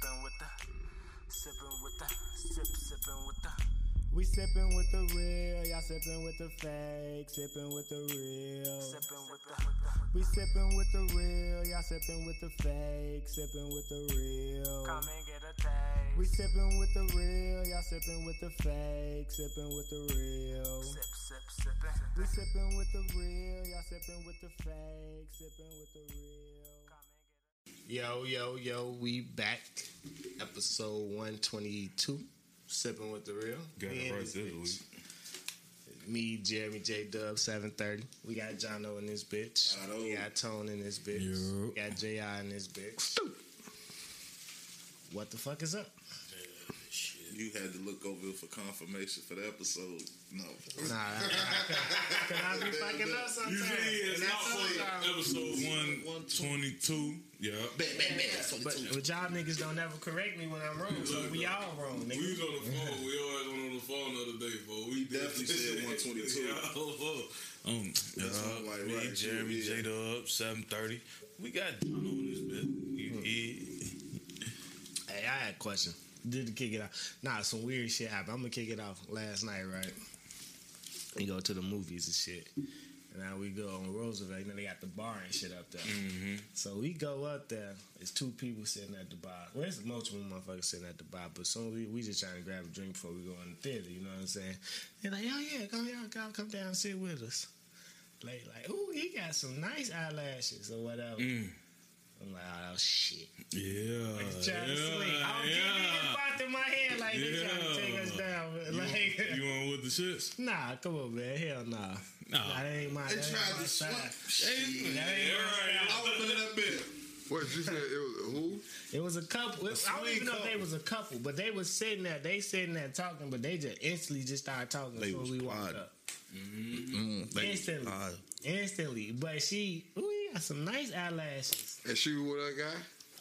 sipping with the, sipping with the, sip, sipping with the. We sipping with the real, y'all sipping with the fake, sipping with the real. Sipping with the, We sipping with the real, y'all sipping with the fake, sipping with the real. come and get a taste. We sipping with the real, y'all sipping with the fake, sipping with the real. Sip, sip, sipping. We sipping with the real, y'all sipping with the fake, sipping with the real. Yo, yo, yo, we back. Episode 122. Sipping with the real. Got We it right this this bitch. Me, Jeremy J Dub, 730. We got Jono in this bitch. Jono. We got Tone in this bitch. Yo. We got J.I. in this bitch. What the fuck is up? You had to look over for confirmation for the episode. No. Nah, I, be fucking up sometimes. Usually it's And not that's for sometimes. episode one twenty two. Yeah. But, but y'all niggas don't ever correct me when I'm wrong, so we all wrong, We nigga. was on the phone. We always went on the phone the other day, bro. We definitely said 122. Yeah, oh, oh. Um, That's yeah, like me, right, Jeremy yeah. J Dub, seven thirty. We got John on this bit. You hear? Hey, I had a question. Did to kick it off? Nah, some weird shit happened. I'm gonna kick it off last night, right? We go to the movies and shit. And now we go on Roosevelt. You know, they got the bar and shit up there. Mm-hmm. So we go up there. It's two people sitting at the bar. Well, it's multiple motherfuckers sitting at the bar, but some we, we just trying to grab a drink before we go in the theater. You know what I'm saying? They're like, oh yeah, come y'all, come, come down and sit with us. Like, like, ooh, he got some nice eyelashes or whatever. Mm. I'm like, oh shit. Yeah. Trying to sleep. I'm getting yeah. it in my head like they trying to take us Yeah. down. You Like, want, you want with the shits? nah, come on, man. Hell nah. Nah. That ain't my. They that tried to style. swap. Shit. That ain't Yeah, my right. style. I was in that bit. What you said? It was who? It was a couple. I don't sweet even know if they was a couple, but they was sitting there. They sitting there talking, but they just instantly just started talking They as soon was we walked plotting. Up. Mm, they- Instantly. uh, Instantly, but she, ooh, he got some nice eyelashes. And she was with that guy?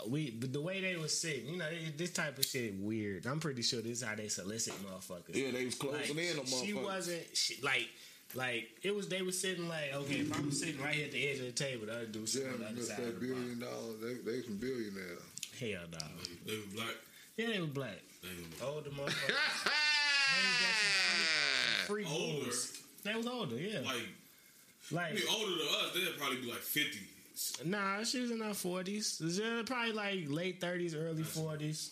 We, but the way they was sitting, you know, it- this type of shit weird. I'm pretty sure this is how they solicit motherfuckers. yeah, they was closing Like, in on she wasn't she, like like it was they was sitting like okay if I'm sitting right here at the edge of the table the other dude Yeah, sitting on the other side that of the bar. billion dollars. They, they some billionaires. hell no They were black. yeah they were black They were older motherfuckers free Older? bulls they was older yeah like, like I mean, older than us. They'd probably be like fifty. nah she was in her forties probably like late thirties early forties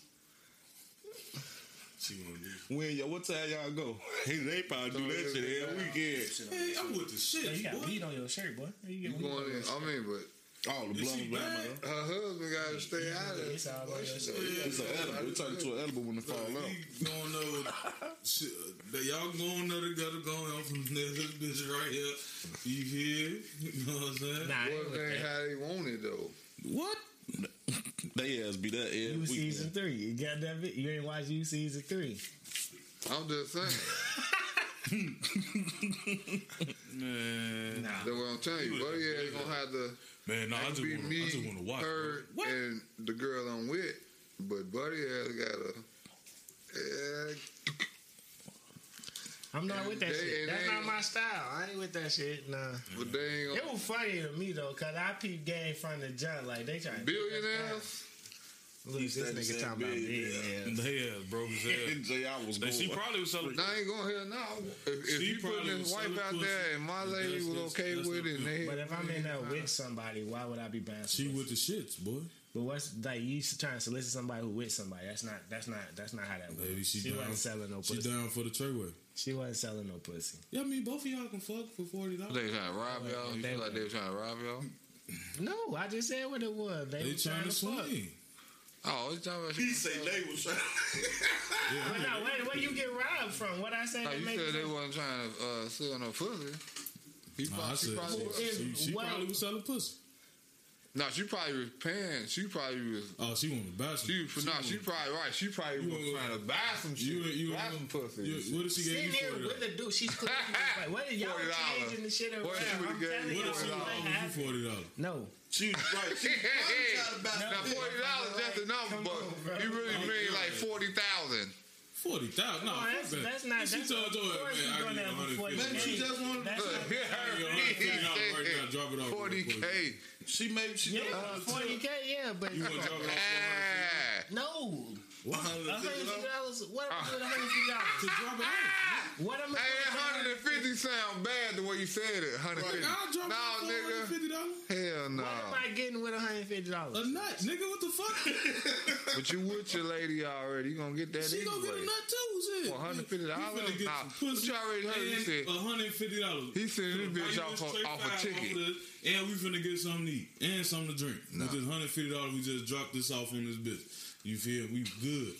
She. When y'all, what time y'all go? Hey, they probably do that shit every weekend. Hey, I'm with the shit. you got boy. bleed on your shirt boy you You get going in? I mean, but All the Is she blood bad? blood. her husband got to stay out of it. It's all on your shirt. It's an edible. It turns into an edible when it fall out. He going over. shit, that y'all going there together, going on from there, this bitch right here. You hear? You know what I'm saying? nah ain't What with ain't that. how they want it though. What? They ass be that every You weekend. season three. You got that? bit? You ain't watch you season three. I'm just saying. Man, Nah. That's what I'm telling you. Buddy is gonna have to man, no, I just be want. me, I just want to watch. her. What? and the girl I'm with. But Buddy has got a. Yeah, I'm not with that They- shit. That's not my style. I ain't with that shit. Nah. but they ain't It gonna. was funny to me though, cause I peep game from the jump. Like they trying to Billionaires? Look, this nigga talking about billionaire. billionaires. They ass broke as hell. J.I. was Like, she probably was selling. Now I ain't gonna hear now. If, if She you putting probably this wife out pussy. there and my lady That's- was that's- okay that's with not it, and they, But if I'm in there with somebody, why would I be buying? some She with the shits, boy. But what's like you trying to solicit somebody who with somebody? That's not. That's not. That's not how that works. Baby, she, she down. wasn't selling no Pussy. She down for the treyway. She wasn't selling no pussy. Yeah, I mean, both of y'all can fuck for forty dollars. they trying to rob y'all. You They- feel like they were trying to rob y'all? No, I just said what it was. They, They was trying to fuck. swing. Oh, it's talking about. He say they was trying. But no, wait, where you get robbed from? What I say? Oh, that you said sense? they wasn't trying to uh, sell no pussy. He No, I probably, she said probably was. she, she Well- probably was selling pussy. No, she probably was paying. She probably was. Oh, she wanted to buy some. She, no, she probably right. She probably You was wanna- trying to buy some shit. You, you, buy some pussy. you, what did she Sitting get there you with for? the dude, she's clicking like, what are y'all $40. changing the shit around? What she I'm gave telling you What if she it $40? ain't offered you happening. forty dollars? No, She right. She Hey, trying to buy now forty dollars just a number, but on, bro. you really mean like forty thousand. Forty thousand? No, No, fuck that's- that's not- If She told your of you man, I gonna give you have a hundred 40 fifty. Maybe she just wanted. to Look, not- here I give you $150. Drop it off. Forty k. She maybe she. yeah, forty k, yeah, but You want to drop it off? Ah, No. $150? $150? What am I doing $150? To drop it off. What am I Hey, that 150 sound bad the way you said it. 150. Like, I'll drop no, it for nigga. $150. Hell no. What am I getting with $150? A nut, nigga. What the fuck? But you with your lady already. You gonna get that she gonna get a nut too. Shit. $150? You finna get Nah, some but pussy you already heard he and said- $150. He said this bitch Buy off a a- off a ticket. of this, And we finna get something to eat and something to drink. With this hundred fifty dollars, we just dropped this off on this bitch. You feel we good?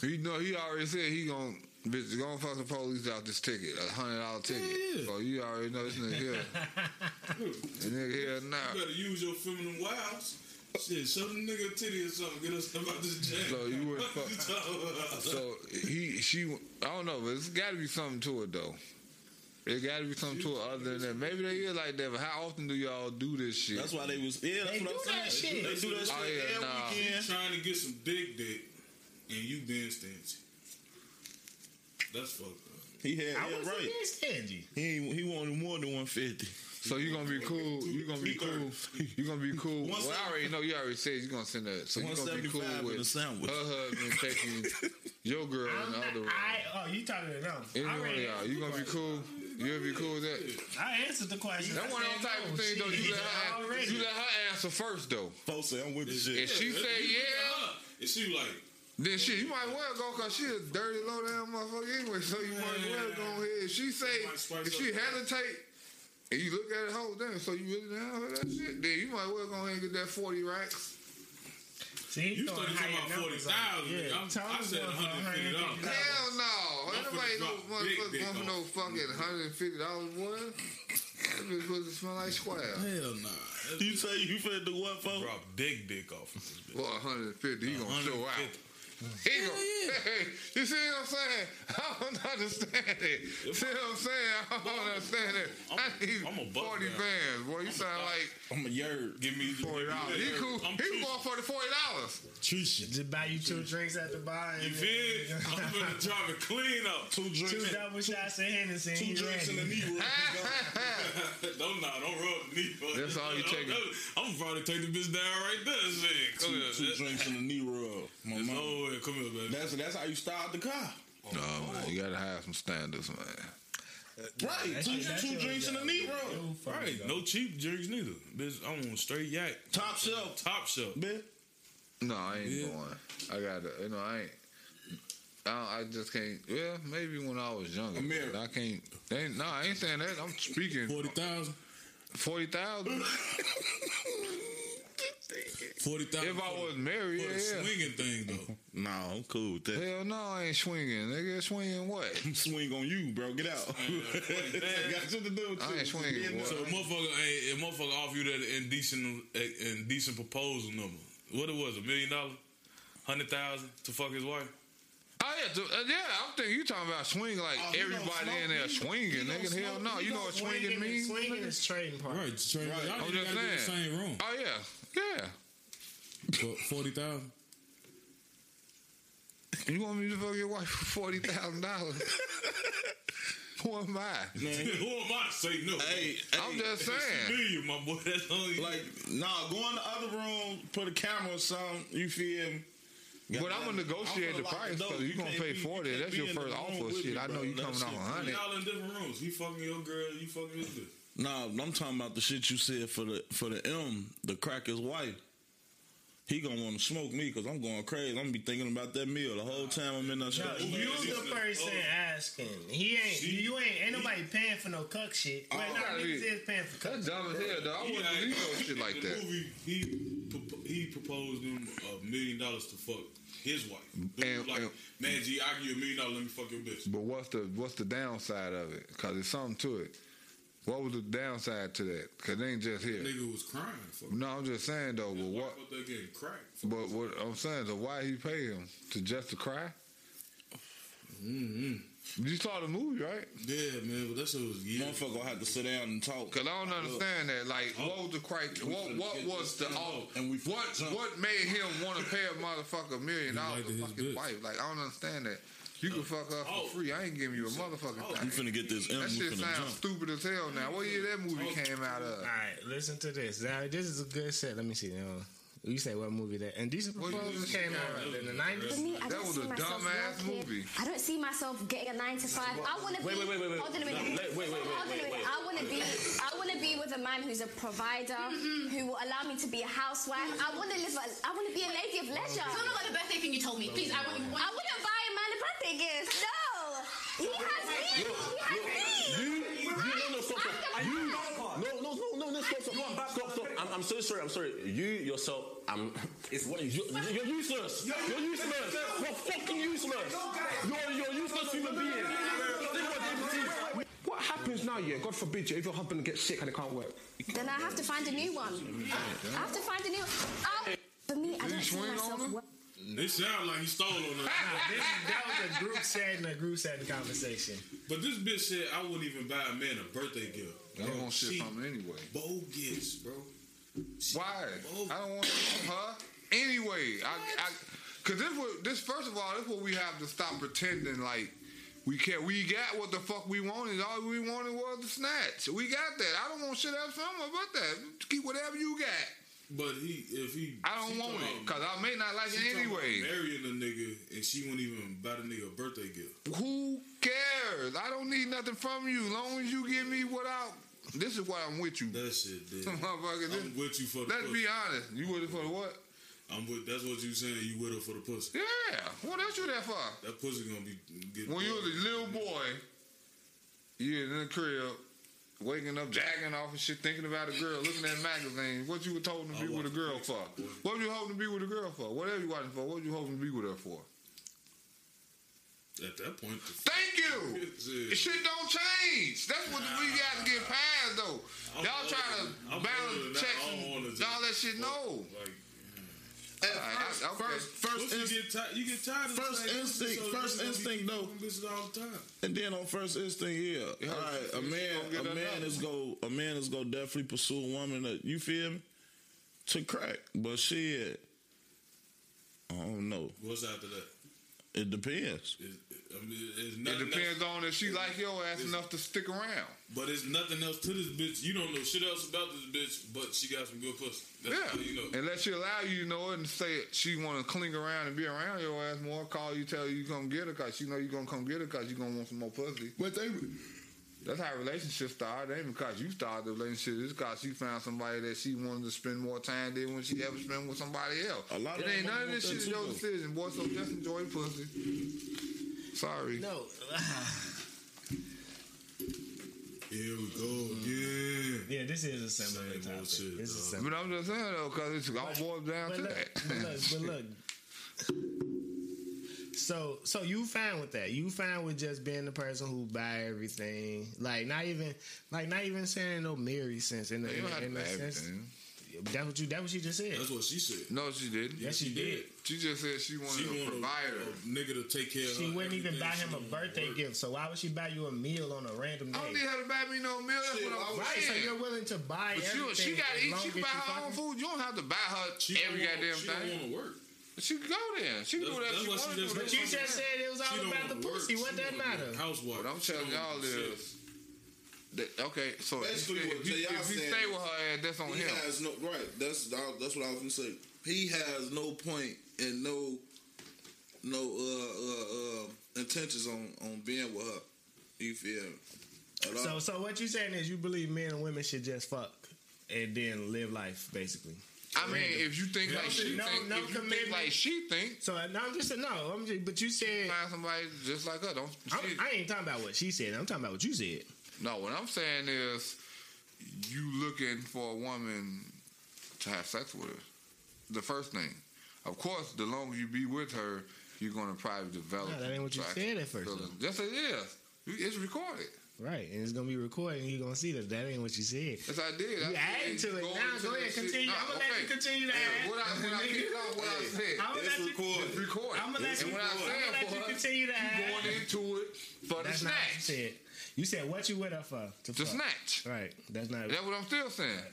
He know he already said he gon' bitch gonna fuck the police out this ticket, a hundred dollar ticket. Yeah. So you already know this nigga here. this nigga here now. You better use your feminine wiles. Shit, show the nigga a titty or something. Get us about this jam. So you would What fuck- talking about? So he she I don't know, but it's gotta be something to it though. It gotta be something to it other than that. Maybe they is like that, but how often do y'all do this shit? That's why they was. Yeah, that's They what do I'm that saying. shit. They do that oh, shit Oh, yeah, every nah. Weekend. trying to get some big dick, and you being stingy. That's fucked up. He had I yeah, was right. being stingy. He ain't, he wanted more than one fifty. So you're gonna be cool. You're gonna be cool. You're gonna be cool. Well, I already know you already said you're gonna send that. So you're gonna be cool 175 with and a sandwich. her husband taking your girl in I'm the not, other room. I, oh, you talking to them? Any I one of already y'all, you the gonna be cool? You'll be cool with that? I answered the question. That I one of said those type of no. things though. You Shit, let her, already. you let her answer first though. Folks say I'm with the shit. If she Yeah, say yeah, tell And she like, then shit, you might well go cause she a dirty low down motherfucker anyway. So you might well go ahead. If she say, if she up. hesitate, and you look at it whole damn, so you really down for that shit, then you might well go ahead and get that forty racks. See, you started talking about forty numbers on thousand. it. Yeah, Yeah, tell I said going hundred fifty dollars. Hell no, I'm ain't nobody finna no drop big motherfucker dick going for no fucking hundred and fifty dollars, boy. That bitch pussy smell like square. Hell nah. You say you finna do what, folks? drop dick dick off of this bitch. Well, 150, he gonna show out. 150. He gonna, hey, you see what I'm saying? I don't understand it. See what I'm saying? I don't understand it. I need I'm a buck 40 now. bands, boy. You sound like I'm a yerd. Give me forty dollars. He cool. I'm He too- going for the forty dollars. Just buy you two drinks at the bar. And You feel? I'm gonna drive it clean up. Two drinks. Two drinks. double shots of Hennessy. Two drinks in the knee room. don't nah, don't rub the knee. fuck. That's all you I'm- taking. I'm going to probably take the bitch down right there. Shit, come Two, two drinks in the knee rub. My It's mama. over with. Come here, baby. That's that's how you start the car. No man, you gotta have some standards, man. Right. That's- Two, that's two your drinks in the job. knee rub. Right, it, no cheap drinks neither. Bitch, I want straight yak. Top shelf. Top shelf. Man. No, I ain't Yeah. going. I gotta, you know, I ain't. I, don't- I just can't. Well, maybe when I was younger, Amir. but I can't. They ain't, no, I ain't saying that. I'm speaking Forty thousand. forty thousand. Forty thousand. If I was married, for yeah, the yeah. swinging thing though. No, I'm cool with that. Hell no, I ain't swinging. Nigga, swinging what? Swing on you, bro. Get out. Got something to do with I you. ain't swinging, Yeah, boy. So motherfucker, hey, a motherfucker offer you that indecent, indecent proposal number. What it was, a million dollars, hundred thousand to fuck his wife. Oh yeah, to, uh, yeah. I'm thinking you talking about swing like Oh, everybody in there he- swinging, he don't nigga. Hell no, he you know don't what swinging Swinging, means? swinging is trading part. Right, straight. Right. I'm just gotta get in the saying. same room. Oh yeah, yeah. Forty thousand. You want me to fuck your wife for forty thousand dollars? Who am I? Man, Who am I to say no? Hey, I'm hey, just saying. million, my boy. That's only like, nah, go in the other room, put a camera or something. You feel me? But I'm gonna negotiate the price because you gonna pay forty. That's your first offer. Shit, I know you coming off a hundred. y'all in different rooms. He fucking your girl, you fucking his bitch. Nah, I'm talking about the shit you said for the for the M, the cracker's wife. He gonna want to smoke me because I'm going crazy. I'm gonna be thinking about that meal the whole time I'm in that No, shit. you the person oh. asking. He ain't. You ain't. Ain't nobody paying for no cuck shit. Well, Oh, no, gotta niggas is paying for cuck. That's dumb as hell, though. I He wouldn't asked- believe no shit like that. Movie, he propo- he proposed him a million dollars to fuck his wife. Dude And- was like, and- man, G, I give you a million dollars, let me fuck your bitch. But what's the what's the downside of it? Because there's something to it. What was the downside to that? Because it ain't just here. Nigga was crying. Fuck. No, I'm just saying though. But what? wife out there getting cracked. But what I'm saying is, why he pay him to just to cry? Mm-hmm. You saw the movie, right? Yeah, man, but that shit was years. Motherfucker gonna have to sit down and talk. Cause I don't understand that. Like, what was the criteria? What, what was the oh, And we what jump. what made him want to pay a motherfucker a million dollars liked to his fuck his bitch. wife? Like, I don't understand that. You can fuck her Oh. for free. I ain't giving you a motherfucking You thing. finna get this M. That shit sounds jump. stupid as hell. Now, what year that movie came out of? All right, listen to this. Now, this is a good set. Let me see. Uh, You say what movie that? Indecent What Proposal movie? came out in the nineties. For me, I That was a dumbass movie. I don't see myself getting a nine to five. I want to be. Wait, wait, wait, wait, wait. Hold on a minute. No, wait, wait, wait, Hold on a wait, minute. wait. I want to be. I want to be with a man who's a provider, mm-hmm. who will allow me to be a housewife. I want to live. A, I want to be a lady of leisure. Tell me about the birthday thing you told me. Please, I want I wouldn't buy a man a birthday gift. No, he has me. He has me. You, you, no, no, stop, stop. You, no, no, no, no, no, stop, stop, stop, stop. I'm, I'm so sorry, I'm sorry. You yourself, I'm, it's what you, you're useless. You're useless. You're fucking useless. You're, you're a useless human being. What David T- What happens now, yeah? God forbid, yeah, if your husband gets sick and it can't work. Then I have to find a new one. I have to find a new. I'll, for me, I Did he don't see myself. her? work- It sound like he stole on her. This is, that was a group setting, a group setting conversation. But this bitch said I wouldn't even buy a man a birthday gift. They Bro, want shit from anyway. bogus, bro. She Why? bogus. I don't want her. Anyway, I, I, cause this what this first of all, this what we have to stop pretending like we can't. We got what the fuck we wanted. All we wanted was the snatch. We got that. I don't want shit else from her but that. Keep whatever you got. But he, if he, I don't want it because I may not like it about anyway. Marrying a nigga and she won't even buy the nigga a birthday gift. Who cares? I don't need nothing from you. Long as you give me what I. This is why I'm with you. That shit, dude. Motherfucker, I'm with you for the Let's pussy. be honest. You with it for the what? I'm with. That's what you saying. You with her for the pussy. Yeah. What else you there for? That pussy gonna be getting. When you was a little boy, you in the crib, waking up, jacking off and shit, thinking about a girl, looking at magazines. What you were told to be with a girl for? What were you hoping to be with a girl for? Whatever you watching for, what were you hoping to be with her for? At that point, Thank you. Shit. Uh, shit don't change. That's what we got to get past though. I'm Y'all older trying to I'm balance older than checks that. I don't wanna and just all that shit. fuck, No. Like, At Alright, I- first, okay. first, first, you get tired, you get tired of first instinct- pussy, so first you gonna be instinct, though. fucking Bitches all the time. and then on first instinct, yeah. Yeah, All right, a man, a man is go, a man is go definitely pursue a woman that you feel me to crack, but shit, I don't know. What's after that? It depends. It, I mean, it's It depends else, on if she like your ass enough to stick around. but it's nothing else to this bitch. You don't know shit else about this bitch, but she got some good pussy. That's Yeah, you know. unless she allow you to know it and say she want to cling around and be around your ass more, call you, tell you you come get her because she know you gonna come get her because you gonna want some more pussy. But they, That's how relationships start. It ain't because you started the relationship. It's because she found somebody that she wanted to spend more time than when she ever spent with somebody else. A lot of it of ain't none of this shit is your decision, boy. So just enjoy pussy. Sorry. No, Here we go again. yeah, this is a similar Same topic. old shit, This is dog. similar. But I'm just saying though, because it's all boils down But to look, that. but look, but look. So, so you fine with that? You fine with just being the person who buy everything? Like not even, like not even saying no marry sense in the, you in, don't have the, in the sense. That's what you. That's what you just said. That's what she said. No, she didn't. Yes, she did. She just said she wanted She a wanted a, provider. a nigga to take care of She wouldn't even buy him a birthday work. gift. So why would she buy you a meal on a random day? I don't day? need her to buy me no meal. That's Shit, what I'm why Right. So saying. you're willing to buy But everything. she gotta eat. She can buy her own food. You don't have to buy her She every don't want- goddamn she thing. don't want to work. She can go there. She can do whatever she what she to do. But you just said it was all about the pussy. What that wanna be a matter? Housewife. What I'm telling y'all do shit. is, that, okay, so Basically if, he, J.I. if he stay with her ass, that's on he him. has no right. That's that's what I was gonna say. He has no point and no no uh, uh, uh, intentions on on being with her. You feel me? At all. So, so what you saying is you believe men and women should just fuck and then live life, basically. I mean, if you think like she no- think, no if you think like she think, So no, I'm just saying, no. I'm just, but you said find somebody just like her. Don't. She- I ain't talking about what she said. I'm talking about what you said. no, what I'm saying is, you looking for a woman to have sex with her. The first thing, of course, the longer you be with her, you're gonna probably develop. No, that ain't what you said at first, So. Yes, it is. It's recorded. Right, and it's gonna be recorded, and you're gonna see that that ain't what you said. Yes, I did. You I added to it. go Now go ahead, continue. No, I'm gonna let you continue to add. What I, when I kicked off what I said, I'm gonna it's let you. recorded. it's. I'm gonna let and you. what I'm I'm gonna let for you continue to add. going into it for the That's not what snatch. said. You said what you with her for? To The snatch. Right. That's not. That's what I'm still saying.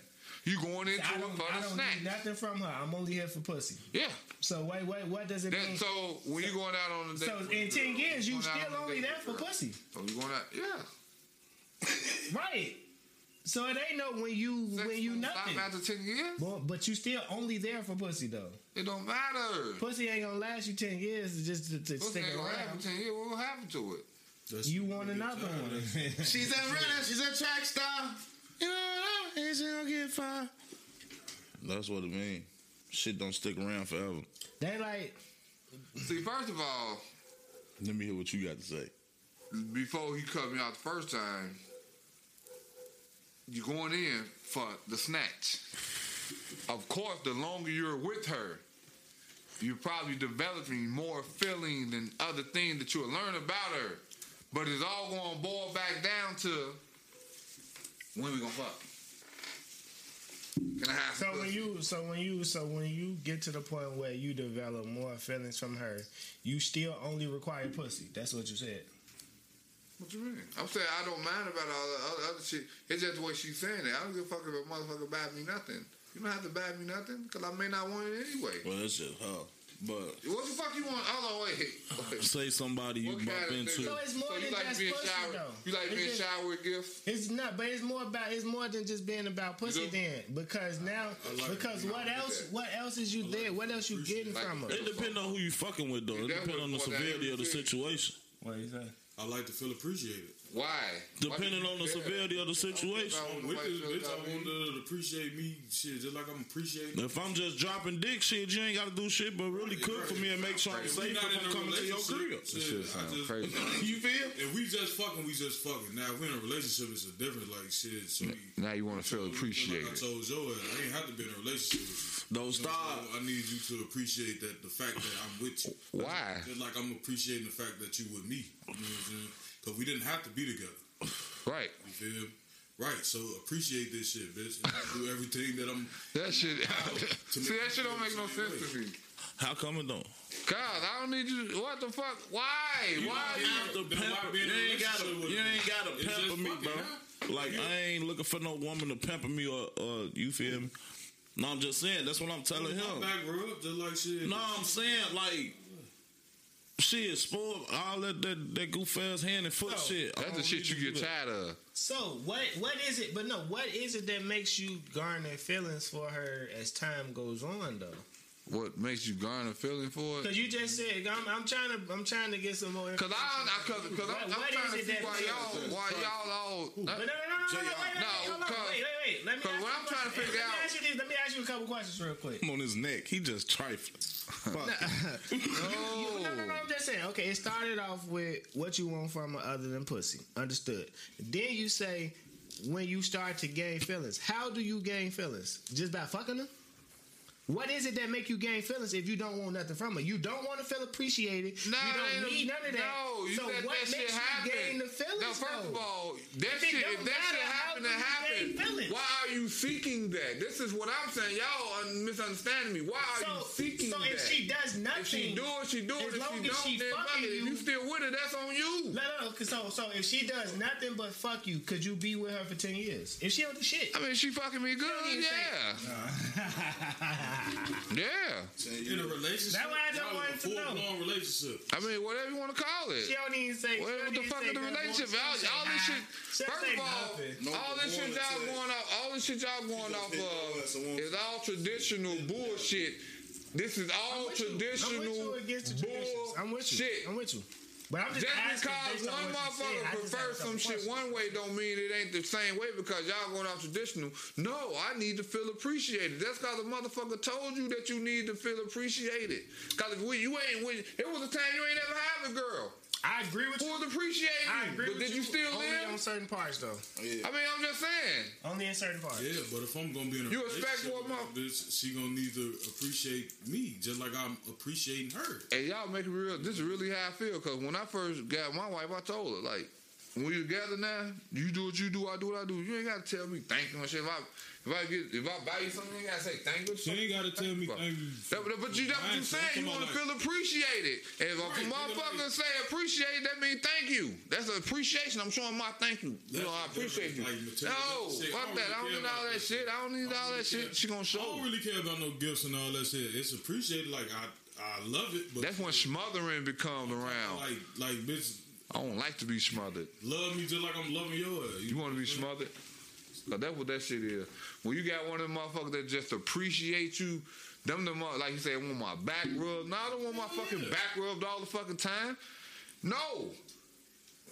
You going into I it don't, for I the don't snatch. need nothing from her. I'm only here for pussy. Yeah. So what what what does it That, mean? so when you going out on a date, So with in a ten girl, years, you still on only there for pussy, So you going out? Yeah. Right? So it ain't no when you Sex when you don't nothing. Stop after ten years. But, but you still only there for pussy though. It don't matter. Pussy ain't gonna last you ten years just to, to Pussy stick ain't gonna happen around. ten years. What will happen to it? You want another one? She's a runner. She's a track star. You know, and she gonna get far. That's what it means. Shit don't stick around forever. They like See, first of all, Let me hear what you got to say. before he cut me out the first time, you going in for the snatch. Of course, the longer you're with her, you're probably developing more feelings and other things that you'll learn about her. But it's all going to boil back down to when we gonna fuck. Can I have so some when you so when you so when you get to the point where you develop more feelings from her, you still only require pussy. That's what you said. What you mean? I'm saying I don't mind about all the other, other shit. It's just the way she's saying it. I don't give a fuck if a motherfucker buy me nothing. You don't have to buy me nothing because I may not want it anyway. Well, that's just her. But What the fuck you want? Hold on, wait. wait. say somebody you bump into. So it's more so you than like just being pussy, shower? though. You like It's being just- shower with gifts? It's not, but it's more about it's more than just being about pussy. do? Then because now like because it. what else what else is you there? What else you getting Like from her? it. It depends on who you fucking with, though. It That's depends on the what- what that severity of the situation. What you say? I like to feel appreciated. Why? Depending Why on the you severity of the situation. I don't With like this to- bitch, I I mean- want to appreciate me, shit, just like I'm appreciating. If I'm just dropping dick shit, you ain't got to do shit but really cook for me and make sure I'm safe not if I'm coming to your crib. relationship, shit, I just, crazy. You feel? If we just fucking, we just fucking. Now, if we're in a relationship, it's a different, like, shit. So we, Now you want to feel Like I appreciated. told Joe, I ain't have to be in a relationship with you. Don't stop. so I need you to appreciate that the fact that I'm with you. Why? Just like I'm appreciating the fact that you with me. You know what I'm saying? Because we didn't have to be together. Right. You feel? Right. So appreciate this shit, bitch. And I do everything that I'm. That shit. To See, make that shit don't make no sense the to me. How come it don't? God, I don't need you. What the fuck? Why? You Why? don't you- have to Then why pamper- be in a you ain't gotta- relationship you me? ain't gotta It's pamper just me, bro. huh? Like I ain't looking for no woman to pamper me or, or you feel me? No, I'm just saying. That's what I'm telling My him. back rub, just like shit. No, I'm saying like shit, spoiled all that that, that goof ass hand and foot No. shit. That's the shit you get tired of. So what what is it? But no, what is it that makes you garner feelings for her as time goes on though? What makes you garner feeling for it? Because you just said I'm, I'm trying to I'm trying to get some more. Cause I, I cause, cause I'm, What- I'm what trying to see why y'all, why y'all all. But no, no, no, no, no, no, wait, wait, wait, No, hold on, cause- wait, wait, wait. Let me cause ask what you I'm a trying to question. figure let out- Me ask you this, let me ask you a couple questions real quick. I'm on his neck. He just trifling. Fuck. You- no, no, no. I'm just saying. Okay, it started off with what you want from her other than pussy. Understood. Then you say when you start to gain feelings. How do you gain feelings? Just by fucking her? What is it that make you gain feelings if you don't want nothing from her? You don't want to feel appreciated. No, you don't need none of that. No, you so let what that makes shit you happen. gain the feelings? No, first though? of all, that If it shit, if that shit matter, how happen to happen, why you seeking that? This is what I'm saying. Y'all are misunderstanding me. Why are you So- seeking so that? if she does nothing, if she do it, she do it. as If long she as don't, she then fuck fucking it. If you- you still with her, that's on you. No, no, no. 'cause So, so if she does nothing but fuck you, could you be with her for ten years? If she don't do shit, I mean, she fucking me good, even yeah. Yeah. in a relationship. That's why I just y'all in a wanted to know. full-blown relationship. I mean, whatever you want to call it. she don't even say. What, what the fuck is the relationship? She All, all this shit. First of all, all this shit woman y'all going off, all this shit y'all going off hit the ass and of won't- is all traditional bullshit. This is all I'm traditional I'm with you against the traditions. I'm with you. bullshit. I'm with you. But I'm just, Just because one what you said, motherfucker I prefers some couple shit one way don't mean it ain't the same way because y'all going off traditional. No, I need to feel appreciated. That's because the motherfucker told you that you need to feel appreciated. Because if we, you ain't, when, it was a time you ain't ever have a girl I agree with who you. was appreciating I you. agree But with did you still only live? on certain parts though. Yeah. I mean, I'm just saying. Only in certain parts. Yeah, but if I'm gonna be in a You expect relationship what with this bitch, she gonna need to appreciate me just like I'm appreciating her. Hey, y'all make it real. This is really how I feel. Cause when I first got my wife, I told her like, when we together now, you do what you do, I do what I do. You ain't gotta tell me thank you and shit. If I if I get if I buy you something, you gotta say thank you. She ain't gotta tell me thank you. That, but- you that's what you saying. You want to like- feel appreciated. And if a motherfucker like- say appreciate, that means thank you. That's an appreciation. I'm showing my thank you. You know, I appreciate you. like, No, fuck that. I don't need all that shit. I don't need all that shit. She gonna show. I don't really care about no gifts and all that shit. It's appreciated. Like I, I love it. But That's when smothering becomes around. like, like, bitch, I don't like to be smothered. love me just like I'm loving your ass. You want to be smothered? Cause that's what that shit is. When you got one of them motherfuckers that just appreciate you, them the like you say, I want my back rubbed. No, I don't want my fucking back rubbed all the fucking time. No.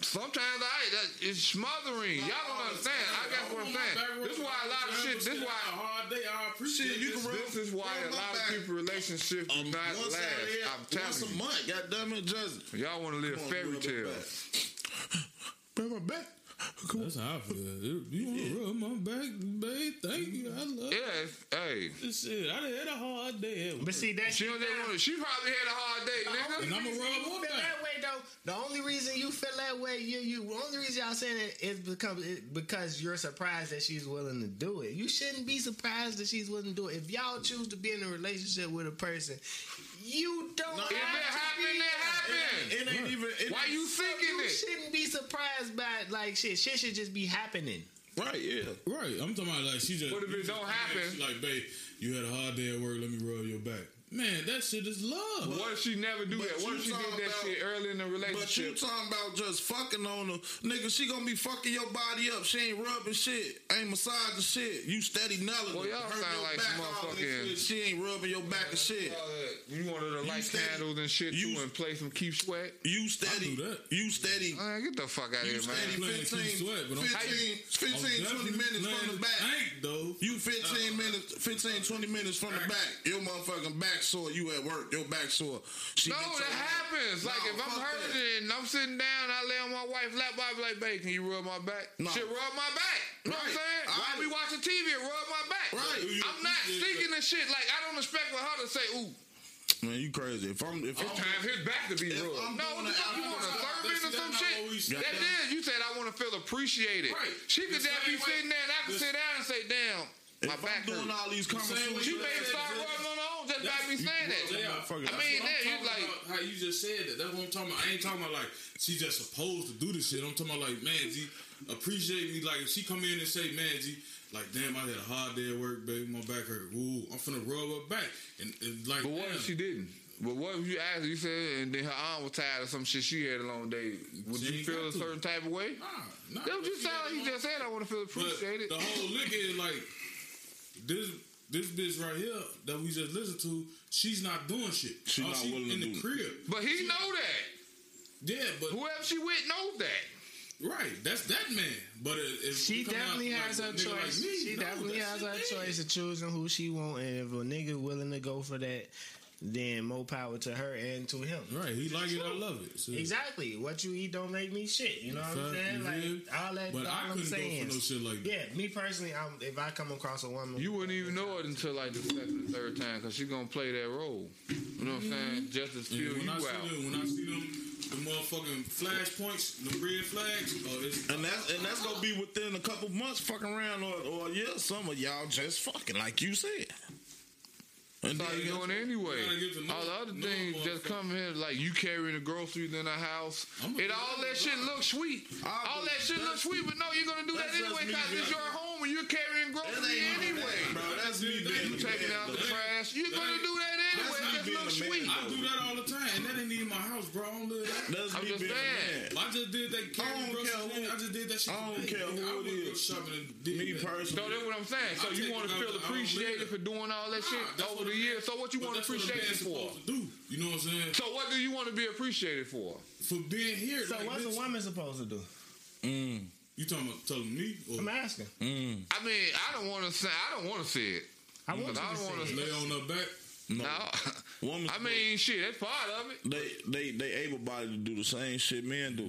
Sometimes I that it's smothering. Y'all don't understand. I got what I'm saying. This is why a lot of shit. This is why a hard day. I appreciate Shit, you this. this is why a lot of people relationships do um, not Once last. out of here, I'm once a telling you. month. God damn it, just Y'all want to live fairy tales. Rub my back. That's how I feel. You want to rub my back, babe? Thank you. I love Yeah, it's- hey. this shit. I done had a hard day. at But see, that She, don't she probably had a hard day, nigga. And I'ma reason rub you her feel back. that way though. The only reason you feel that way, you you. The only reason y'all saying it is because it, because you're surprised that she's willing to do it. You shouldn't be surprised that she's willing to do it. If y'all choose to be in a relationship with a person, you don't. No, have If it happened, it happened. it ain't even. It Why you thinking You it? shouldn't be surprised by like shit. Shit should just be happening. right? Yeah. Right. I'm talking about like she just. What if it just- don't happen? Like, babe, you had a hard day at work. Let me rub your back. Man, that shit is love. What if she never do But that? What you if she did that about- shit early in the relationship? But you talking about just fucking on her, nigga? She gonna be fucking your body up. She ain't rubbing shit, ain't massaging shit. You steady nailing Well, her. y'all sound your like back some all motherfucking- She ain't rubbing your back and shit. Uh, you wanted to light steady- candles and shit you- too and play some keep sweat? You steady. I do that. You steady. Man, get the fuck out of here, steady man. playing keep 15, sweat, 15, 15 20 minutes from the back. Tank, though. You 15 minutes, 15, 20 minutes from the back. Your motherfucking back sore. You at work. Your back sore. She No, that happens. Like No, if I'm hurting that. and I'm sitting down, I lay on my wife's lap, I be like, babe, can you rub my back? No. Shit, rub my back. You know what I'm saying? I- While we watching TV, and rub my back. Right. I'm not thinking the shit. Like I don't expect for her to say, ooh, Man, you crazy. If I'm, if it's I'm, time his back to be rubbed. No, what the fuck you want a servant or some shit? That said. You said I want to feel appreciated. Right. She could just be sitting there and I could sit down and say, damn, my if back I'm doing all these conversations, She you may start rubbing on her own just by me saying that. They are. Motherfucker. I mean, that you like. how you just said that. That's what I'm talking about. I ain't talking about like she just supposed to do this shit. I'm talking about like, man, G, appreciate me. Like if she come in and say, man, G, like damn, I had a hard day at work, baby, my back hurt. Ooh, I'm finna rub her back. And, and like, But what damn, if she didn't? But what if you asked you said, and then her arm was tired or some shit, she had a long day. Would She you feel a to. certain type of way? Nah, nah, That was just she sound like he just said, I want to feel But appreciated. the whole lick is like this. This bitch right here that we just listened to, she's not doing shit. She All not she willing in to the do it. crib. But he know that. Yeah, but Whoever she with knows that. right, that's that man. But it, if She definitely out has like her a like choice. me, she no, definitely has her it. choice of choosing who she want, and if a nigga willing to go for that, then more power to her and to him. Right, he like it, I love it. So, Exactly. What you eat don't make me shit. You know what I'm saying? Like feel? all that. But all I I'm couldn't go saying. for no shit like that. Yeah, me personally, I'm, if I come across a woman, You wouldn't even know it until like the second or third time because she's going to play that role. You know what I'm mm-hmm. saying? Just to And feel when you I see out. them, when I see them, the motherfucking flash points, the red flags, oh, And that's and that's gonna be within a couple months, fucking around, or or yeah, some of y'all just fucking like you said. And That's how you doing anyway. gotta get to know- All the other things just come here like you carrying the groceries in the house. It all that that, shit bro. look sweet. All that shit look that's- sweet, but no, you're gonna do that anyway because it's your home and you're carrying groceries anyway. bro. That's me being You taking out the trash. You're gonna do that anyway. It looks sweet. I do that all the time, and that ain't even my house, bro. I don't live that. That's I'm just saying. I just did that. I don't care I just did that shit. I don't care who it is. shopping and did Me personally, So that's what I'm saying. So you want to feel the- I don't appreciated for doing all that shit over the years. So what you want that's what a appreciation man's for? supposed do. You know what I'm saying? So what do you want to be appreciated for? For being here. So like, what's a woman supposed to do? Mm. You talking about telling me? Or I'm asking. Mm. I mean, I don't want to say. I don't want to see it. I want you Because I don't wanna say it. lay on her back? no. No. Woman, I mean, shit, that's part of it. they they they able bodied to do the same shit men do.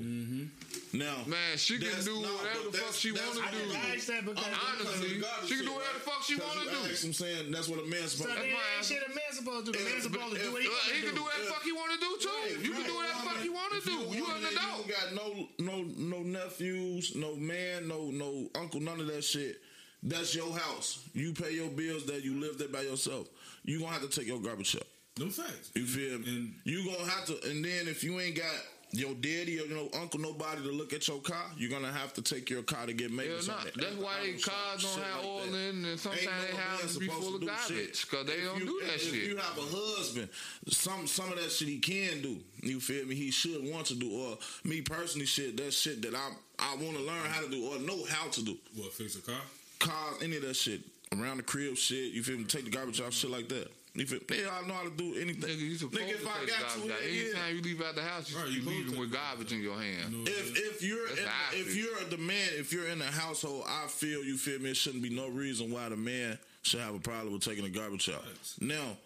Now, Man, she can do no, whatever the fuck she that's- want to do. asked that because Honestly, she can do whatever the fuck she want to do. I'm saying that's what a man's supposed then to do. ain't shit a man supposed to do. The man supposed to do what he Uh, want he to can do do. whatever the fuck he want to do too. You can do whatever the fuck you want to do. You an adult. You got no no no nephews, no man, no no uncle, none of that shit. That's your house. You pay your bills. That you live there by yourself. You gonna have to take your garbage up. Them facts. You feel me? And- you gonna have to, and then if you ain't got your daddy or no uncle, nobody to look at your car, you're gonna have to take your car to get maintenance. it. That's why they cars don't have like oil that. in, and sometimes Ain't they have houses be full to of garbage because they If don't you- do that if shit. you have a husband, some some of that shit he can do. You feel me? He should want to do. Or me personally, shit that shit that I I want to learn how to do or know how to do. What, fix a car? cars, any of that shit around the crib, shit. You feel me? Take the garbage out, shit like that. You feel? They all know how to do anything. Nigga, you supposed Nigga, if to I got garbage to, out. yeah. Anytime you leave out the house, you Right, should you be leaving with take garbage in your hand. You know If saying? if you're That's in, if you're the man, if you're in a household, I feel you feel me. It shouldn't be no reason why the man should have a problem with taking the garbage out. Facts. Now,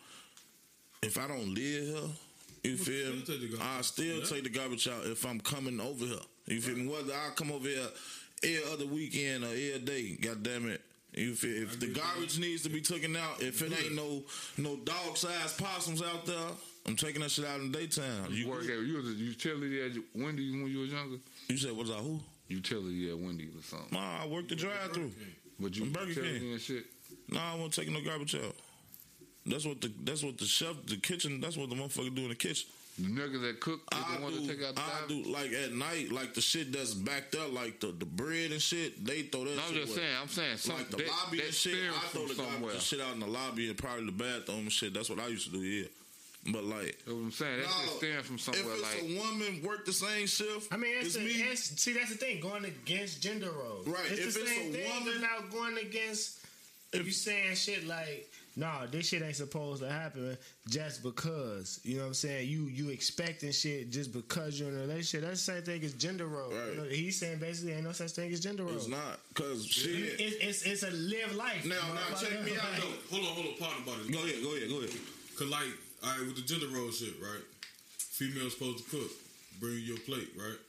if I don't live here, you But feel me? take the garbage I still Yeah. take the garbage out if I'm coming over here. You feel me? Whether I come over here every other weekend or every day, god damn it. You feel if the garbage needs to be taken out, if it ain't no no dog sized possums out there, I'm taking that shit out in the daytime. You You, work at you was a utility at Wendy's when you was younger. you said what's that who? Utility at Wendy's or something. Nah, I worked the drive through. But you Burger utility King. and shit. No, I won't take no garbage out. That's what the that's what the chef, the kitchen. That's what the motherfucker do in the kitchen. The niggas that cook is I the one do, to take out the I garbage. do like at night, like the shit that's backed up, like the, the bread and shit. They throw that. No, I'm just away. saying. I'm saying some, like the that, lobby that and shit. I throw from the, garbage, somewhere. the shit out in the lobby and probably the bathroom and shit. That's what I used to do. Yeah, but like. That's what I'm saying. that's shit no, stems from somewhere if it's like. a woman work the same shift, I mean, it's, it's a, me. it's see that's the thing going against gender roles. Right, It's if the it's same a thing woman- about going against if you saying shit like, "Nah, this shit ain't supposed to happen just because." You know what I'm saying? You you expecting shit just because you're in a relationship. That's the same thing as gender roles. Right. You know, he's saying basically ain't no such thing as gender roles. it's not because shit. It's, it's it's a live life. Now, now, check me out motherfucker. though. Hold on, hold on, partner about it. Go ahead, go ahead, go ahead. Cause like, all right, with the gender role shit, right? Female's supposed to cook, bring you your plate, right?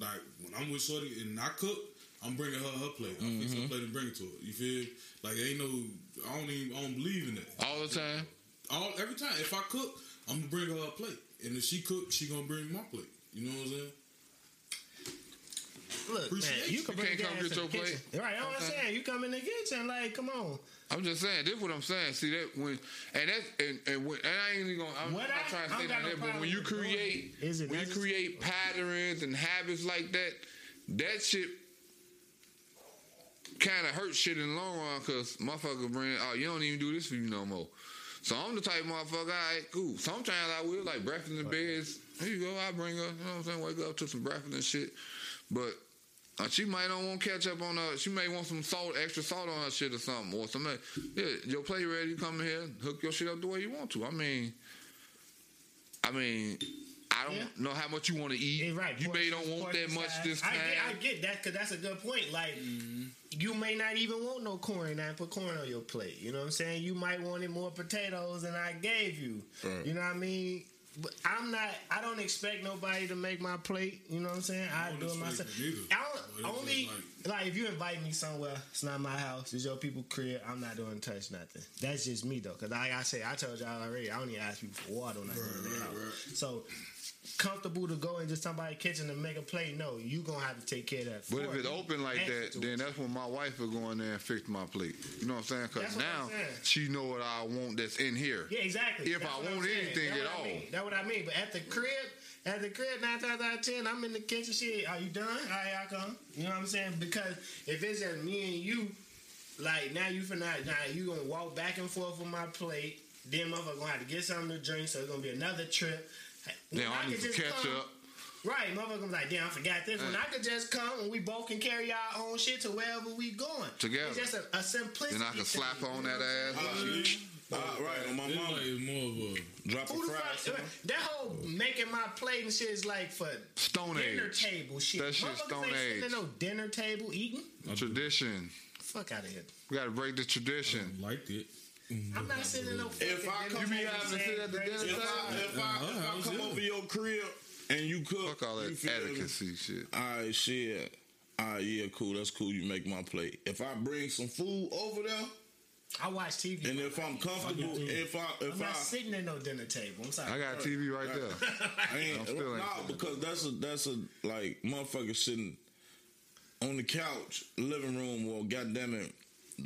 Like when I'm with Shorty and I cook, I'm bringing her her plate. I fix her mm-hmm. plate and bring it to her. You feel? Like ain't no, I don't even, I don't believe in that. All the time. All every time, if I cook, I'm gonna bring her a plate, and if she cook, she gonna bring my plate. You know what I'm saying? Look, man, you you. can You bring can't come get in your the plate. kitchen. Right, I'm Okay. saying. You come in the kitchen, like, come on. I'm just saying. This is what I'm saying. See that when and that's and and, when, and I ain't even gonna. I'm What not I- trying to say that, no but when you create, it. Is it when you necessary? create patterns and habits like that, that shit kind of hurts shit in the long run because motherfucker bring, oh, you don't even do this for you no more. So I'm the type of motherfucker, all right, cool. Sometimes I will, like breakfast in beds. Here you go, I bring her, you know what I'm saying, wake up to some breakfast and shit. But uh, she might not want catch up on her. She may want some salt, extra salt on her shit or something, or something. Yeah, your plate ready. You come in here, hook your shit up the way you want to. I mean, I mean, I don't Yeah. know how much you want to eat. Yeah, right. You may don't want that portion much size. this I time. get, I get that because that's a good point. Like, mm-hmm. you may not even want no corn, and I put corn on your plate. You know what I'm saying? You might wanted more potatoes than I gave you. Right. You know what I mean? But I'm not. I don't expect nobody to make my plate. You know what I'm saying? I, don't do it myself. it. I don't, only just like, if you invite me somewhere, it's not my house. It's your people crib. I'm not doing touch nothing. That's just me though. Because like I say, I told y'all already. I don't even ask people for water when I go to right, house. right. So comfortable to go into somebody's kitchen and make a plate. No, you gonna have to take care of that. But if it's open like that, then it. that's when my wife will go in there and fix my plate. You know what I'm saying? Because That's what I'm now saying. she know what I want that's in here. yeah, exactly. If That's I want anything at what I all. mean. That's what I mean. But at the crib, at the crib, nine times out of ten, I'm in the kitchen. Shit, are you done? All right, I come. You know what I'm saying? Because if it's just me and you, like now you finna now you gonna walk back and forth with my plate. Then motherfucker gonna have to get something to drink, so it's gonna be another trip. When Now I need could to just catch come- up. Right, motherfucker was like, damn, I forgot this. When I could just come and we both can carry our own shit to wherever we going. Together. It's just a, a simplicity. Then I can slap you on that what ass. Uh, right on my It's mama. like more of a Drop a Who the fry. fuck? That whole making my plate and shit is like for Stone dinner age. table shit. That shit Motherfuckers Stone ain't sitting Age. at no dinner table eating. Tradition. Fuck out of here. We got to break the tradition. liked it. I'm not sitting in no. If I dinner come You be table having to sit at the crazy dinner shit. If I, uh-huh, if I, if I come over your crib and you cook, Fuck all that feel me? etiquette shit. All right, shit. All right, yeah, cool. That's cool. You make my plate. If I bring some food over there, I watch TV. and if I'm comfortable, if I, if I'm not I, sitting at no dinner table. I'm sorry. I got TV right there. I ain't, I'm still ain't nah, because that's a that's a like motherfucker sitting on the couch, living room, or goddamn it,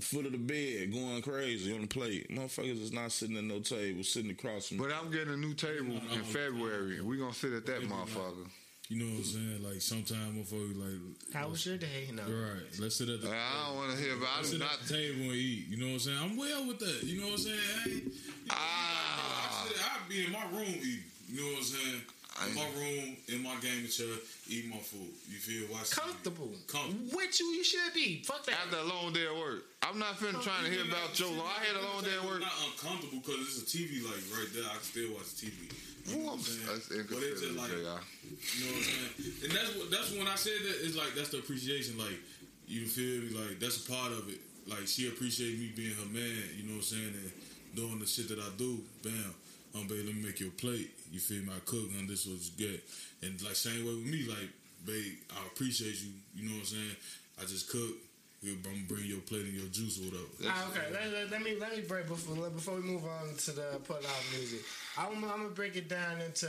foot of the bed, going crazy on the plate. Motherfuckers is not sitting at no table, sitting across from. But I'm getting a new table in February. We gonna sit at that motherfucker. You know what I'm saying? Like sometimes motherfuckers like How was your day? No. right. Let's sit at the I don't want to hear about let's it. sit Not at the table and eat. You know what I'm saying? I'm well with that. You know what I'm saying? I, ain't- Ah. I sit, I be in my room eating. You know what I'm saying? In my room, in my gaming chair, eat my food. You feel watch TV. Comfortable. Comfortable. Which you, you should be. Fuck that. After a long day of work, I'm not finna trying to hear about Joe. Long. I had a long day at work. It's not uncomfortable because it's a TV like right there. I can still watch TV. You know what I'm saying? That's But it's just inconsiderate, like, you know what I'm saying? And that's what that's when I said that it's like that's the appreciation. Like you feel me? Like that's a part of it. Like she appreciates me being her man. You know what I'm saying? And doing the shit that I do. Bam. Um, babe, let me make you a plate. You feel me? I cook, and this was good. And like same way with me, like, babe, I appreciate you. You know what I'm saying? I just cook. I'm gonna bring your plate and your juice or whatever. Ah, okay, let, let, let me let me break before before we move on to the pull out music. I'm, I'm gonna break it down into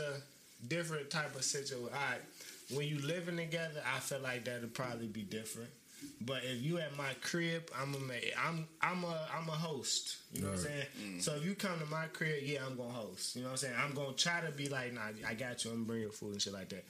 different type of situation. All right, when you living together, I feel like that'll probably be different. But if you at my crib, I'm a ma- I'm I'm a I'm a host. You know what I'm saying? Mm. So if you come to my crib, yeah, I'm gonna host. You know what I'm saying? I'm gonna try to be like, nah, I got you. I'm gonna bring your food and shit like that.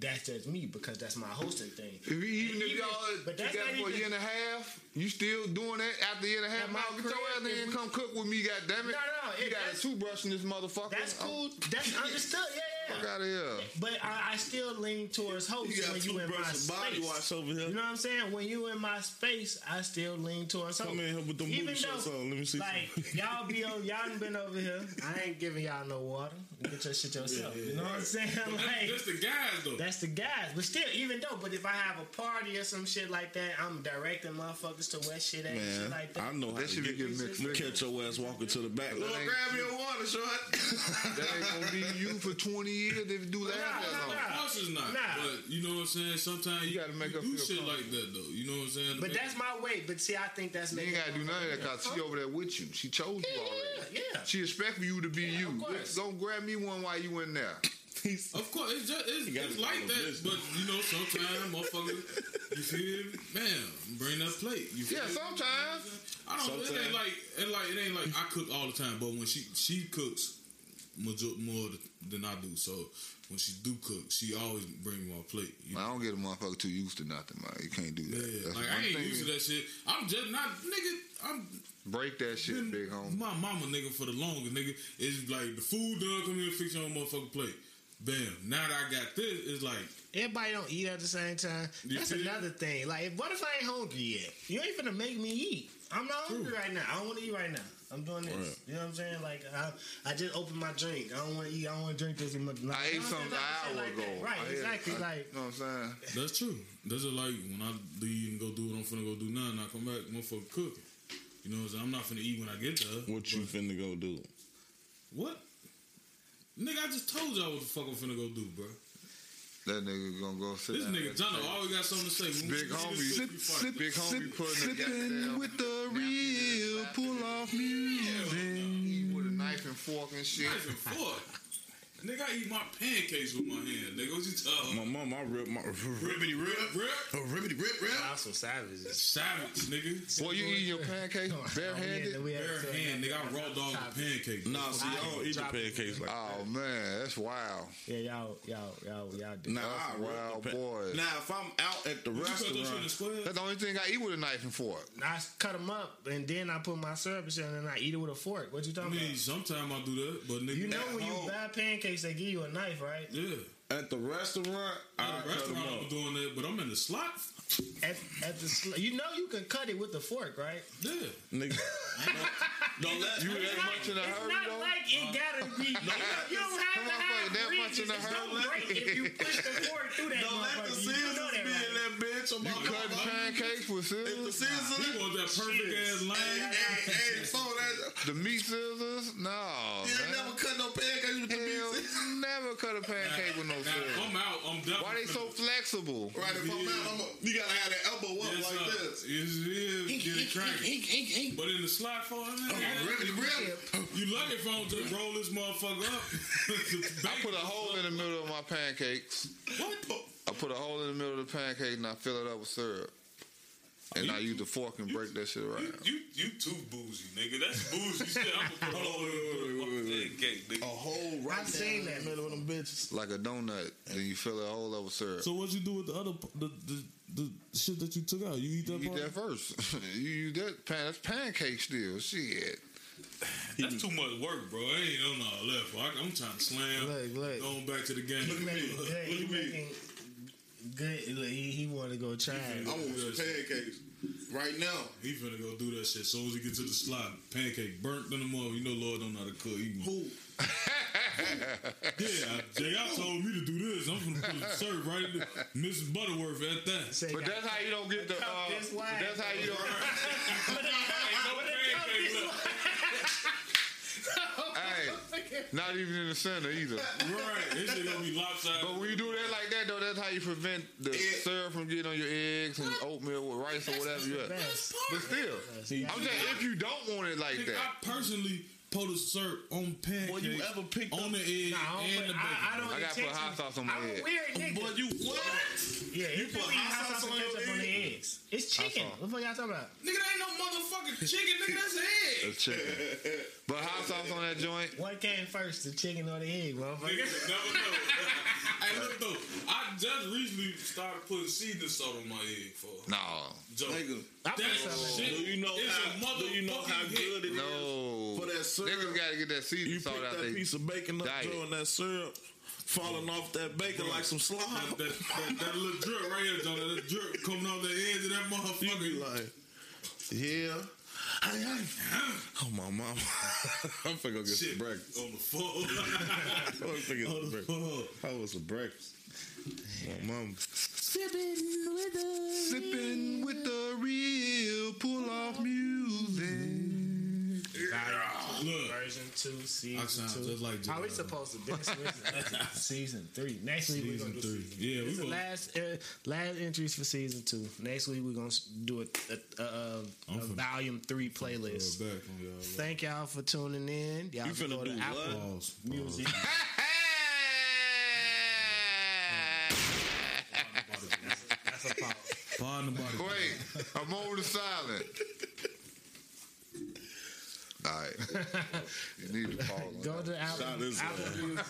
That's just me because that's my hosting thing. If you, even if Even- y'all but that's together not for a even- year and a half, you still doing that after a year and a half? At my Now, get your crib, ass in if here and we- come cook with me, goddammit. No, no, You it- got a that's- toothbrush in this motherfucker. That's cool. That's understood. Yeah, yeah. Fuck out of here. But I, I still lean towards host You when you in my toothbrush and body space. wash over here. You know what I'm saying? When you in my space, I still lean towards host. Come in here with the Even booty shorts on. Let me see Like y'all be on, y'all done been over here. I ain't giving y'all no water. Get your shit yourself. you know what I'm saying? But Like that's the guys though. that's the guys. But still, even though, but if I have a party or some shit like that, I'm directing motherfuckers to where shit at and shit like that. I know how That to should be get, getting mixed I'm in. catch your ass walking to the back. Lord, ain't- grab your water, short. That ain't gonna be you for 20 years if you do that. Nah, that nah, long. nah. Of course it's not. Nah. But you know what I'm saying? Sometimes you, You gotta make you her do feel shit comfortable. like that though. You know what I'm saying? But that's my way. But see, I think that's You ain't gotta do none of that because she over there with you. She chose you already. Yeah, yeah. She expect you to be you. of. Don't grab me one while you in there. Of course, it's just it's, it's like that. business. But you know, sometimes motherfucker, you feel me? Man, bring that plate. You feel Yeah, me? sometimes. I don't. It ain't like it like it ain't like I cook all the time. But when she she cooks major, more than I do, so when she do cook, she always bring me my plate. You I don't get a motherfucker too used to nothing, man. You can't do that. Yeah, That's like I ain't thing. used to that shit. I'm just not nigga. I'm Break that shit, been big homie. my mama nigga for the longest nigga. It's like the food done come here fix your own motherfucking plate. Bam. Now that I got this, it's like Everybody don't eat at the same time. That's another thing. Like, what if I ain't hungry yet? You ain't finna make me eat. I'm not hungry right now. I don't want to eat right now. I'm doing this. Right. You know what I'm saying? Like, I, I just opened my drink. I don't want to eat. I don't want to drink this. In my, like, I ate something an I'm saying? hour ago. Right, I had- exactly. I- like, You know what I'm saying? that's true. That's just like when I leave and go do what I'm finna go do now, and I come back, motherfucker cooking. You know what I'm saying? I'm not finna eat when I get there. What you finna go do? What? Nigga, I just told y'all what the fuck I'm finna go do, bro. That nigga gonna go sit This down. nigga Jono always got something to say. Big homie, shit, sip, big homie putting the goddamn with the real pull off music. eat with a knife and fork and shit. Knife and fork. Nigga, I eat my pancakes with my hand. Nigga, what you talking My mom, I rip my ribbity rip, Rip? Oh, ribbity rip rip. y'all some savages. Savage, nigga. Boy, you eat your pancakes barehanded? Yeah, we Bare to- hand, nigga. I raw dog the pancake. Nah, see, I don't eat the pancakes like Oh man, that's wild. Yeah, y'all, y'all, y'all, y'all do. Nah, That's I rip wild the pa- boys. Now, if I'm out at the You cut those shit in restaurant. That's the only thing I eat with a knife and fork. I cut them up and then I put my syrup and and then I eat it with a fork. What you talking I talking mean, about? sometimes I do that, but nigga, You know when you home. buy pancakes, they give you a knife, right? yeah. At the restaurant, At the cut them restaurant, I'm doing that, but I'm in the slot. At, at the sl- you know you can cut it with the fork, right? Yeah. Nigga, don't let You that much in a it's hurry not though? like it gotta be. you don't have to have that much in a It's hurry? no break if you push the fork through that don't let the motherfucker. You do know scissors that, be right? in that bitch. I'm You cut pancakes with If the scissors? scissors, You want that perfect ass line? hey, hey, phone that. The meat scissors? No. You ain't never cut no pancakes with the meat scissors. never cut a pancake with no Now, if. I'm out, I'm definitely. Why they so flexible? Right, if I'm out, I'm a, you gotta have that elbow up Yes, like sir. this. Yes, it is. Get it cracking. But in the slot for it, man, Really, really. you lucky if I don't just roll this motherfucker up. I put a hole in the middle of my pancakes. What? I put a hole in the middle of the pancake and I fill it up with syrup. And I use the fork and break that shit You, around. you, you too bougie, nigga. That's bougie shit. I'm gonna put a hole in the A whole right I've seen that. middle of them bitches. Like a donut. and you fill it a hole up syrup. So what you do with the other the, the the shit that you took out? You eat that You eat that first. you use that pan. That's pancake still. Shit. That's too much work, bro. I ain't on all left. I, I'm trying to slam. Look, look. Going back to the game. Look, making good. He making good. Look, he, he want to go try. I want some pancakes right now. He finna go do that shit. As soon as he get to the slot, pancake burnt in the mother. You know, Lord don't know how to cook. He, Who? yeah, Jay, I told me to do this. I'm finna put the serve right in Mrs. Butterworth at that. Say, But that's how you don't get the. Uh, this wide. that's how you don't. hey, not even in the center either. Right, this shit gonna be lopsided. But when you do that like that though, that's how you prevent the syrup from getting on your eggs and oatmeal with rice or whatever you have. But still, I'm saying if you don't want it like that, I personally put a syrup on pancakes. Boy, you ever picked on up- the egg Nah, I don't and put- the bacon? I, I don't I gotta put hot sauce on my I'm a egg. weird nigga. Boy, you what? Yeah, you put put hot hot sauce sauce on and your ketchup on the egg? eggs. It's chicken. What the fuck y'all talking about? Nigga, that ain't no motherfucking chicken. Nigga, that's an egg. it's chicken. But hot sauce on that joint, What came first, the chicken or the egg, motherfucker? Niggas never know. hey, look though, I just recently started putting seasoning salt on my egg for no, Joe. Nigga. I put That something in shit Do you know is how? a Do you know how motherfucking good it is? no. For that syrup. Niggas gotta get that seasoning You salt pick out that piece of bacon up, diet. Joe, and that syrup falling off that bacon like some slime. That, that, that, that little drip right here, John. That drip coming off the edge of that You motherfucker. be like, yeah. Hey, hey. Oh, my mama. I'm finna go get Shit some breakfast. on the phone. I'm finna get on some the breakfast. floor. How was some breakfast? My mama. Sipping with us. Sipping with the real pull off music. Look, Version two, season two. just like How we supposed to be? season three. Next week we're Season gonna do three. season. Yeah, we the last uh, last entries for season two. Next week we're gonna do a, a, a, a, I'm a finna- volume three playlist. Throw it back on y'all. Thank y'all for tuning in. Y'all You can finna go to do Apple what? Pause, Music. That's a pause. Pardon the body. Wait, I'm over the silent. All right. You need to pause. on Go that. to Apple, Shout this Apple out. Music.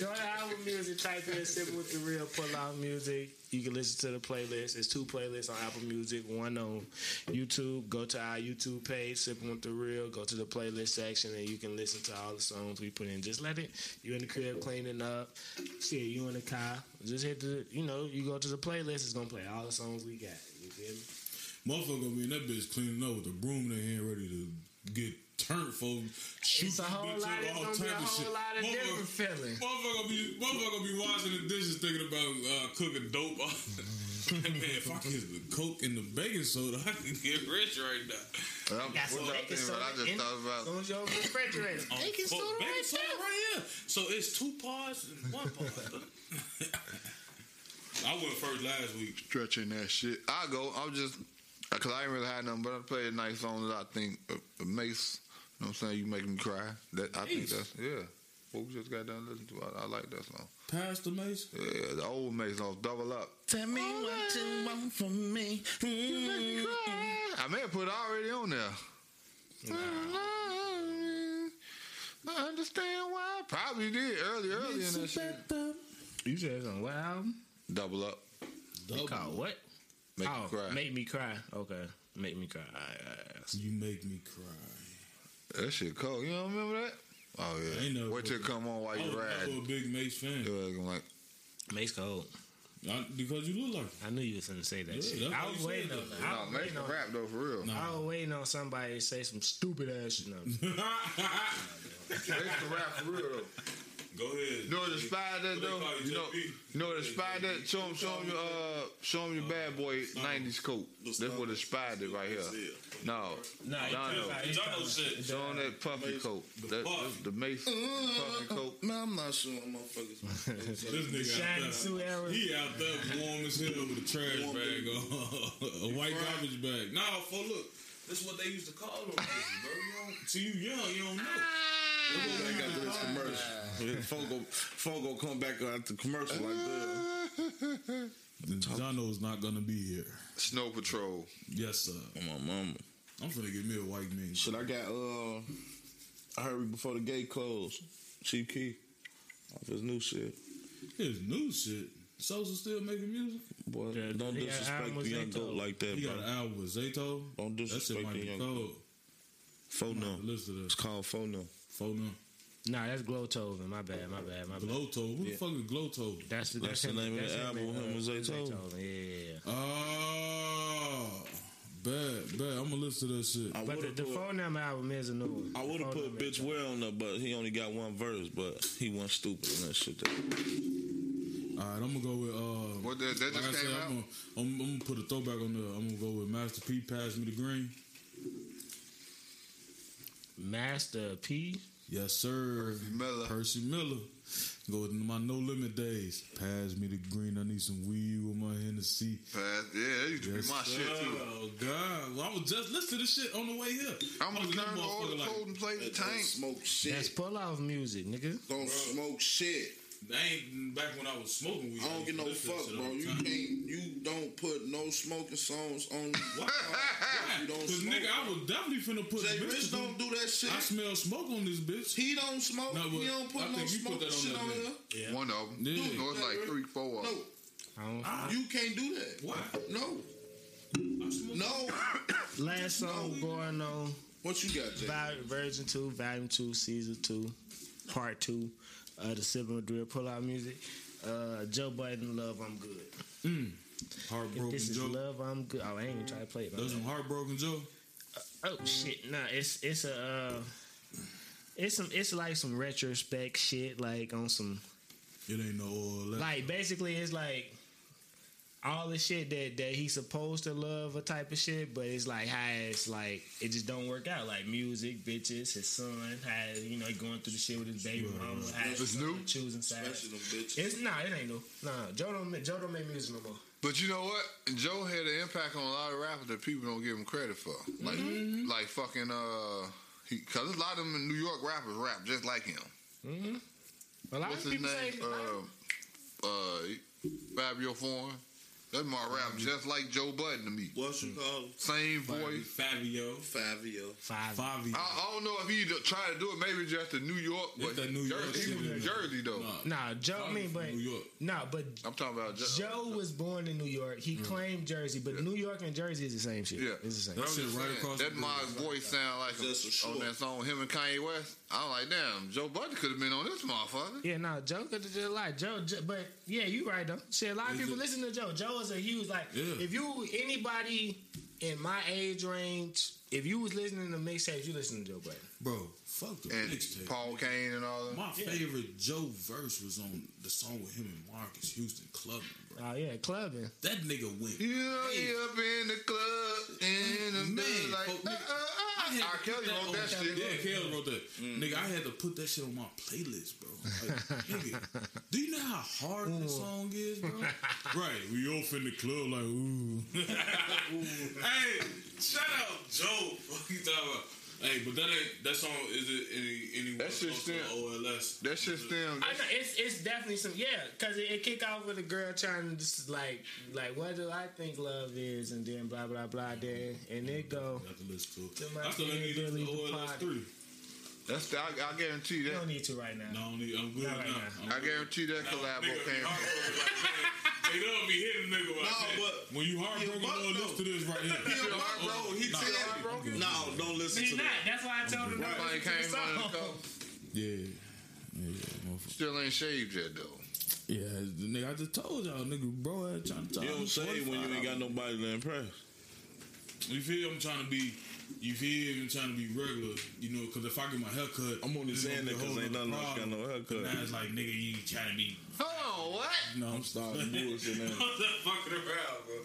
Go to Apple Music, type in Sipping with the Real, pull out music. You can listen to the playlist. It's two playlists on Apple Music, one on YouTube. Go to our YouTube page, Sipping with the Real. Go to the playlist section and you can listen to all the songs we put in. Just let it, you in the crib cleaning up. Shit, you in the car. Just hit the, you know, you go to the playlist, it's going to play all the songs we got. You feel me? Motherfucker gonna be in that bitch cleaning up with a broom in their hand, ready to get turned for shoot It's a whole bitch lot, up, it's all gonna a type of shit. lot of Motherfucker- different feelings. Motherfucker gonna be motherfucker gonna be washing the dishes thinking about uh, cooking dope. Man, if I get the coke and the baking soda, I can get rich right now. I'm- Got some what baking soda? I just in- thought about. Go to your refrigerator. Oh, Baking fuck, soda baking right soda right here. So it's two parts and one part. I went first last week. stretching that shit. I go. I'm just because I ain't really had nothing, but I played a nice song that I think uh, uh, Mase. You know what I'm saying? You make me cry. That I think that's yeah. What we just got done listening to. I, I like that song. Past the Mase. Yeah, the old Mase song, Double Up. Tell me what you want from me. Mm. I may have put it already on there. I understand why. I probably did early, early in that shit. You said it's on what album? Double Up. It called what? Make oh, me cry. Make me cry. Okay, make me cry. All right, all right. You make me cry. that shit cold. You don't remember that? Oh I yeah. ain't never Wait till it come on while oh, I you was ride. never a big Mase fan Yeah, I'm like, Mase Cold. I- because you look like him. I knew you was gonna say that Yeah, shit. I was you waiting on. that. I no, was make waiting on. rap though for real. No. I was waiting on somebody to say some stupid ass shit. No. Make the rap for real though. Go ahead. You know what the spy that though? call you, You know, you know what the spy that? Show him, show him your, uh, show him your bad boy '90s coat. That's what the spy did right here. No, No, Jono. Jono shit. Show him that puffy coat. That, puff. the Mase puffy coat. Man, I'm not sure motherfuckers. This nigga out there. He out there warm as hell with a trash bag on. a white garbage bag. Nah, for look. That's what they used to call them, bro. You don't, see, you young, you don't know. They got this commercial. Folk go, folk go come back out the commercial like that. Jono's not gonna be here. Snow Patrol. Yes, sir. Oh, my mama. I'm finna get me a white man. Shit, I got, uh, I heard before the gate closed. Chief Keef. Off his new shit. His new shit. Sosa still making music? Boy, Yeah, don't disrespect album the young goat like that, He bro. got an album with Zato. Don't disrespect the young cold. goat. Phono. Listen to It's this. called Phono. Phono. Nah, that's GloToven. My bad, my bad, my bad. Glowto. Who the fuck is Glowto? That's the, That's that's the him- name of that's the him album, and, him and Zaytoven. Zaytoven, Yeah, yeah, yeah. Oh, bad, bad. I'm gonna listen to that shit. I But the, would've the put- phone number album is a new one. I would have put Bitch is- Well on there, but he only got one verse, but he wasn't stupid in that shit. There. All right, I'm gonna go with. Uh, What that- that like just I said, came I'm out? Gonna, I'm, I'm gonna put a throwback on there. I'm gonna go with Master P. Pass me the green. Master P. Yes, sir. Percy Miller. Percy Miller. Go with my no limit days. Pass me the green. I need some weed with my Hennessy. Pass. Yeah, that used to Yes, be my shit too. Oh God! Well, I was just listening to this shit on the way here. I'm gonna was turn that all the motherfucker like, cold and play the Don't tank. smoke shit. That's pull off music, nigga. don't smoke shit. That ain't back when I was smoking weed. I don't used get no listen fuck, bro. You time. can't. You don't put no smoking songs on. Why? You don't Cause smoke. nigga, I was definitely finna put. Jay bitch Rich don't do that shit. I smell smoke on this bitch. He don't smoke. No, he don't put I no think you put smoking that on shit there, on then. here. One of them. Yeah. No, it's like three, four of them. I don't, No, you can't do that. Why? No, no. last song going on What you got, Jay? Vol- Version 2, Volume 2, Season 2, Part 2 of the Drill Pull Out Music. Uh, Joe Budden, Love, I'm Good. If Heartbroken this is Joe. Love, I'm Good. Oh, I ain't even try to play it. Those some heartbroken Joe. Oh shit! Nah, it's it's a uh, it's some it's like some retrospect shit, like on some It ain't no oil left. like basically it's like all the shit that that he's supposed to love, a type of shit, but it's like how it's like it just don't work out. Like music, bitches, his son, how you know he going through the shit with his baby mama, how It's new? choosing sides. Especially them bitches. It's nah, it ain't new. Nah, Joe don't make- Joe don't make music no more. But you know what? Joe had an impact on a lot of rappers that people don't give him credit for. Like, Mm-hmm. like fucking uh, because a lot of them in New York rappers rap just like him. Mm-hmm. A lot What's of his people name? say Uh, uh, Fabio Foreign. That's my rap mm-hmm. just like Joe Budden to me. What's you mm-hmm. call him? Same voice. Fabio. Fabio. five. Fabio. I, I don't know if he tried to do it. Maybe just in New York, but that New York Jersey, shit, he was. Jersey though. Nah, Joe. I mean, but New York. nah, but I'm talking about Joe. Joe was born in New York. He mm. claimed Jersey, but New York and Jersey is the same shit. Yeah, it's the same. But I'm Shit right across the That my voice sound like Just a a, on that song him and Kanye West. I'm like, damn, Joe Budden could have been on this motherfucker. Yeah, no, Joe could have just lied. Joe, Joe, but yeah, you right though. Shit, a lot of people listen to Joe. Joe is a huge like. Yeah. If you anybody in my age range, if you was listening to mixtapes, you listen to Joe Budden. Bro, fuck the And mixtape. Paul Kane and all that. My favorite Joe verse was on the song with him and Marques Houston clubbing, bro. Oh yeah, clubbing. That nigga went. You know, he up in the club in the Man, middle like, folk, uh, uh, uh. I had to R. put Kelly that wrote on- that shit. Yeah, Kelly wrote that. Nigga, I had to put that shit on my playlist, bro. Like, nigga, do you know how hard that song is, bro? right, we off in the club like, ooh. hey, shout out Joe. Fuck you talking about? Hey, but that ain't that song. Is it any any That shit close to still- OLS? That shit still. I know it's it's definitely some yeah, cause it, it kick off with a girl trying to just like like what do I think love is, and then blah blah blah, then and it go. I have to listen to To my I still ain't need to listen to the OLS three. That's the, I, I guarantee You that. don't need to right now. No, I don't need, I'm good Not right now. now. I'm I good. guarantee that Nah, collabo nigga, came. heartbroken, like, They don't be hitting nigga like No, that. but when you heartbroken, he a don't listen to this right here. He a buck, bro. He nah, said- I'm good. No, don't listen He's to not. that. That's why I told him not to Everybody listen to came the song. Yeah. Yeah. Still ain't shaved yet though. Yeah, nigga, I just told y'all, nigga, bro, I trying to talk. You don't say when you ain't got nobody to impress. You feel I'm trying to be, you feel I'm trying to be regular, you know, because if I get my hair cut, I'm only it's saying gonna that be a 'cause whole ain't nother none of us got no haircut. But Now it's like, nigga, you trying to be, Oh, what? no, I'm starting bullshit now. I'm just fucking around, bro.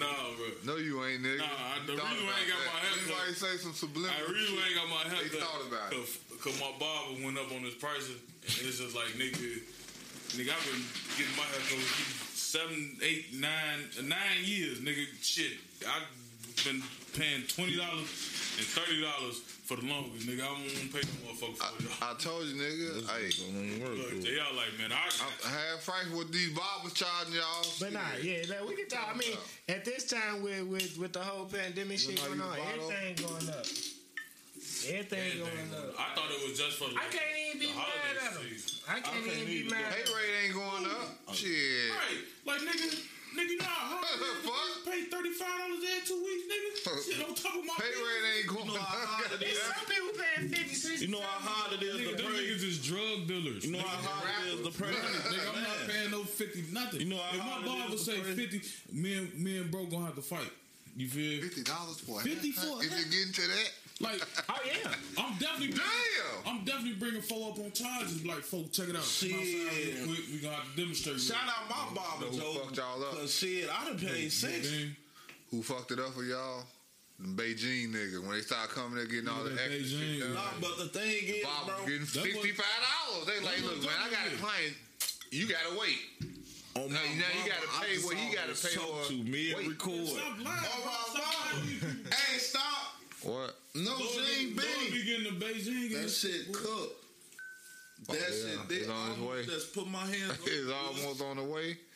No, bro. No, you ain't, nigga. Nah, I- the Thought reason why I ain't got that. my haircut- Anybody say some subliminal I really ain't got my haircut. They thought about it. Cause, cause my barber went up on his prices, and it's just like nigga, nigga, I've been getting my haircut for seven, eight, nine, nine years, nigga. Shit, I've been paying twenty dollars and thirty dollars for the longest, nigga. I don't want to pay no motherfucker for it. I told you, nigga. Hey, Look, they all like, man, I, I had Frank what these barbers charging y'all. But nah, yeah, like, we can talk. I mean, at this time with with, with the whole pandemic shit going on, bottle? everything going up. Everything going up. I thought it was just for the I can't even be mad at him. season. I can't even be mad. Pay rate ain't going up. I Shit. Right. Like nigga, nigga, you know how hard Fuck. to pay thirty five dollars every two weeks, nigga. Shit on top of my Pay rate ain't going You know how hard it is. Some people paying 50, 60. You know how hard it is Nigga, to them niggas is drug dealers. You know how hard it is to pray. Nigga, I'm not paying no fifty nothing. You know how if my hard barber say fifty, me and me and bro gonna have to fight. You feel? Fifty dollars for a 50 haircut? for a If you get into that, Like, Oh, yeah. I'm definitely Damn. I'm definitely bringing four up on charges. Like, folk, check it out. Shit. real quick. We gonna have to demonstrate. Shout out my barber, Who Joe. fucked y'all up? Cause shit, I done paid six. Man, who fucked it up for y'all? The Beijing nigga. When they start coming there getting all the Nigga, extra Beijing, shit done. Nah, but the thing is, Bob bro, getting That's what- fifty five dollars. They like, look, man, I got a client. You gotta wait. On Now, my now you gotta pay what he gotta pay talk or- to mid Wait. record. stop lying. Oh, bro. my Stop mama. lying. Hey, stop. What? No, Lord, she ain't Lord big. be getting to Beijing. That and- shit cooked. Oh, that yeah. shit, they on its almost way. just put my hands on It's almost on the way.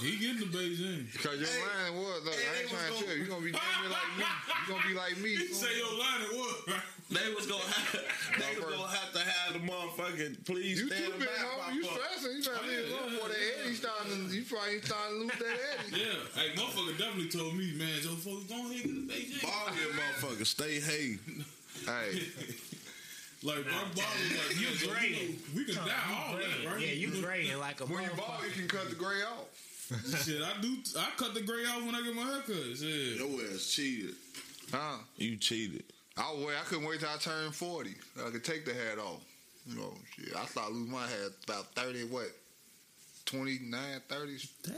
He getting to Beijing. Cause your Hey, line was, look, hey, I ain't trying to tell you. You gonna be damn like me. You gonna be like me. He say your line it was. They was gonna have, they was gonna have to have the motherfucking please You stand too big, back. homie. You my fuck. stressing. You trying to leave yeah, room yeah, for that. Eddie starting. to- You probably starting to lose that Eddie. Yeah. Hey, motherfucker definitely told me, man, Joe folks, go ahead and get to Beijing. Ball your motherfucker, stay hey. Hey, Like, bro, ball was like, You yeah, Joe, great. you know, we can die all that, right? Yeah, you graying like a when you ball, motherfucker. you can cut the gray off. Shit, I do. I cut the gray off when I get my haircut. Shit. Your ass cheated. Huh? You cheated. I wait. I couldn't wait till I turned forty. I could take the hat off. You know, shit. I started losing my hair about thirty. What? 29, 30. Damn.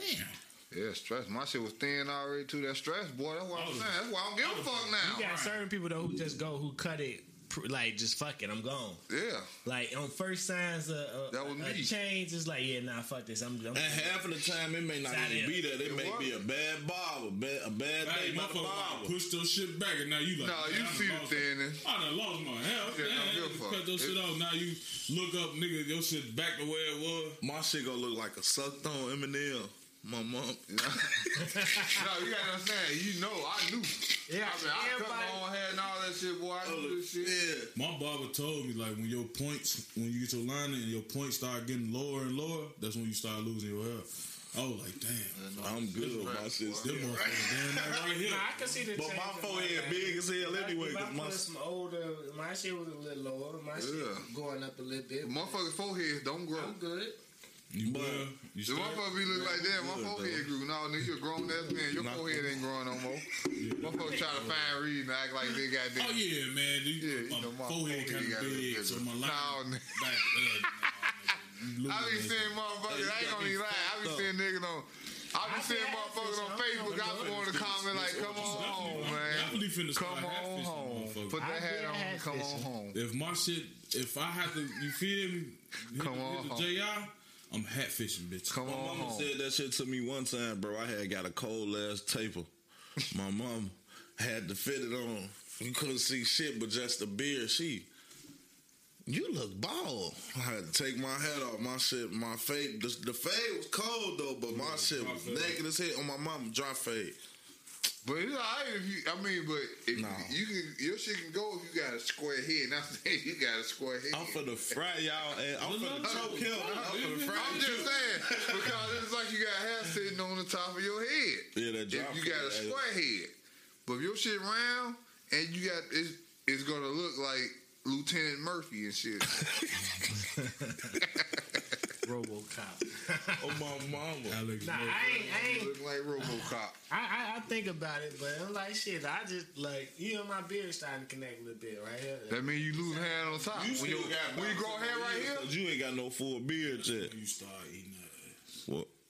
Yeah, stress. My shit was thin already too. That stress, boy. That's what I'm oh. saying. That's why I don't give a fuck now. You got certain people though who just go who cut it like just fuck it, I'm gone. Yeah. Like on first signs of a, That was a, a me. change, it's like yeah, nah, fuck this. I'm, I'm And half of the time, it may not even it. be that. It, It may was. be a bad barber, bad, a bad Hey, day by the motherfucker, barber. pushed your shit back, and now you like, Nah, you I see the lost- thinness. I done lost my hair. Yeah, Yeah, don't fuck. cut your shit off. Now you look up, nigga, your shit back to where it was. My shit gonna look like a sucked on Eminem. My mom. no, you gotta understand. You know, I knew. yeah, I mean, I cut everybody- my own hair and all that shit, boy. I knew this shit. Yeah. My barber told me like when your points, when you get your lining and your points start getting lower and lower, that's when you start losing your hair. I was like, damn, I'm good with my shit. them still. motherfuckers damn that right here. Nah, I can see the But change my forehead hair. big as hell anyway. If Cause my some older, my shit was a little lower. My shit going up a little bit. Motherfuckers' foreheads don't grow. I'm good. You But- will. You The start, motherfucker be look like that. My Good, forehead grew. No, nigga, you a grown ass man. Your Nah. forehead ain't growing no more. Motherfuckers try to find reason, act like they got this. oh yeah, man. Dude, Yeah, you my know, my forehead kind got of big, little so my line. No, back, uh. I be Losing seeing motherfuckers. I ain't gonna even lie. I be seeing niggas on. I be seeing motherfuckers on Facebook. I be going to comment like, "Come on home, man. Definitely finna start Come on home. Put that I hat did on. Come on home." If my shit, if I have to, you feel me? Come on home. the JI, I'm hat fishing, bitch. Come My on mama home. said that shit to me one time, bro. I had got a cold ass taper. My mom had to fit it on. You couldn't see shit but just the beard. She, you look bald. I had to take my hat off. My shit, my fade. The, the fade was cold though, but my shit was fade. naked as hell on my mama. Dry fade. But it's alright if you. I mean, but if No. you can, your shit can go if you got a square head. Not saying you got a square head. I'm for the fry y'all, and I'm for the choke him. I'm for the fry. I'm just saying because it's like you got hair sitting on the top of your head. Yeah, that drop. If you got a fade, square head, but if your shit round and you got it's it's gonna look like Lieutenant Murphy and shit. RoboCop. Oh my mama. Alex Nah, I ain't, I ain't look like RoboCop. I, I, I think about it, but I'm like shit. I just like you know my beard starting to connect a little bit right here. That mean you lose hair on top. You when, still you got when you grow hair right here, you ain't got no full beard yet. You start eating that ass. What?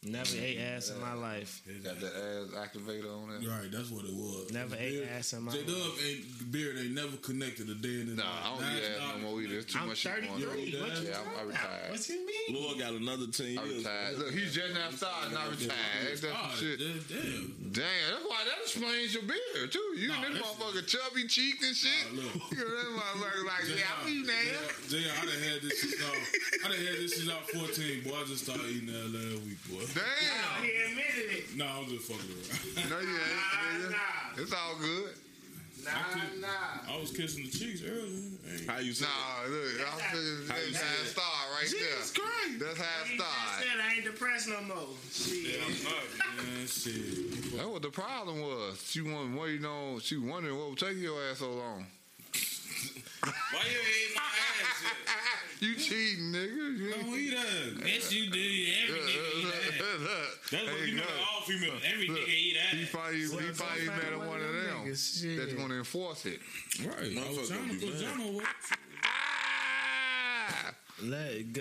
Never ate ass in my life. got the ass activator on there. Right, that's what it was. Never ate Beard- ass in my J life. Dub ain't beard ain't never connected a day in his Nah, life. I don't Now eat it's ass not- no more either. There's too I'm much shit going on. 33. What you Yeah, I'm- I retired. about? What you mean? Lord got another ten I years. retired. Look, he's just now starting, not retired. Ain't that some Ah, shit? damn, damn. Damn, that's why that explains your beard too. You Nah, and this motherfucker chubby cheeked and shit. Nah, look. you know that motherfucker like, yeah, I'm eating that. Jay, I done had this shit out. I done had this shit out 14, boy. I just started eating that last week, boy. Damn. He admitted it. Nah, I'm just fucking around. No, you ain't, nigga. Nah, It's all good. nah, could- nah. I was kissing the cheeks earlier. Hey. How you say? Nah, look, I'm saying How you that's say how it? it start right Jesus there. Christ. That's how it started. just said I ain't depressed no more. Shit. Yeah, I'm not, man. Shit. That's what the problem was. She wasn't waiting on. She wondering what was taking your ass so long. Why you ate my ass yet? You cheating, nigga. You Don't eat. Yes, you do. Every nigga eat that. That's what you know. look. All female. Every Look, nigga eat He that. probably, he Well, probably some met kind one of them niggas, that's going to enforce it. Right. Motherfucker trying to be put mad. John Ah! Let go,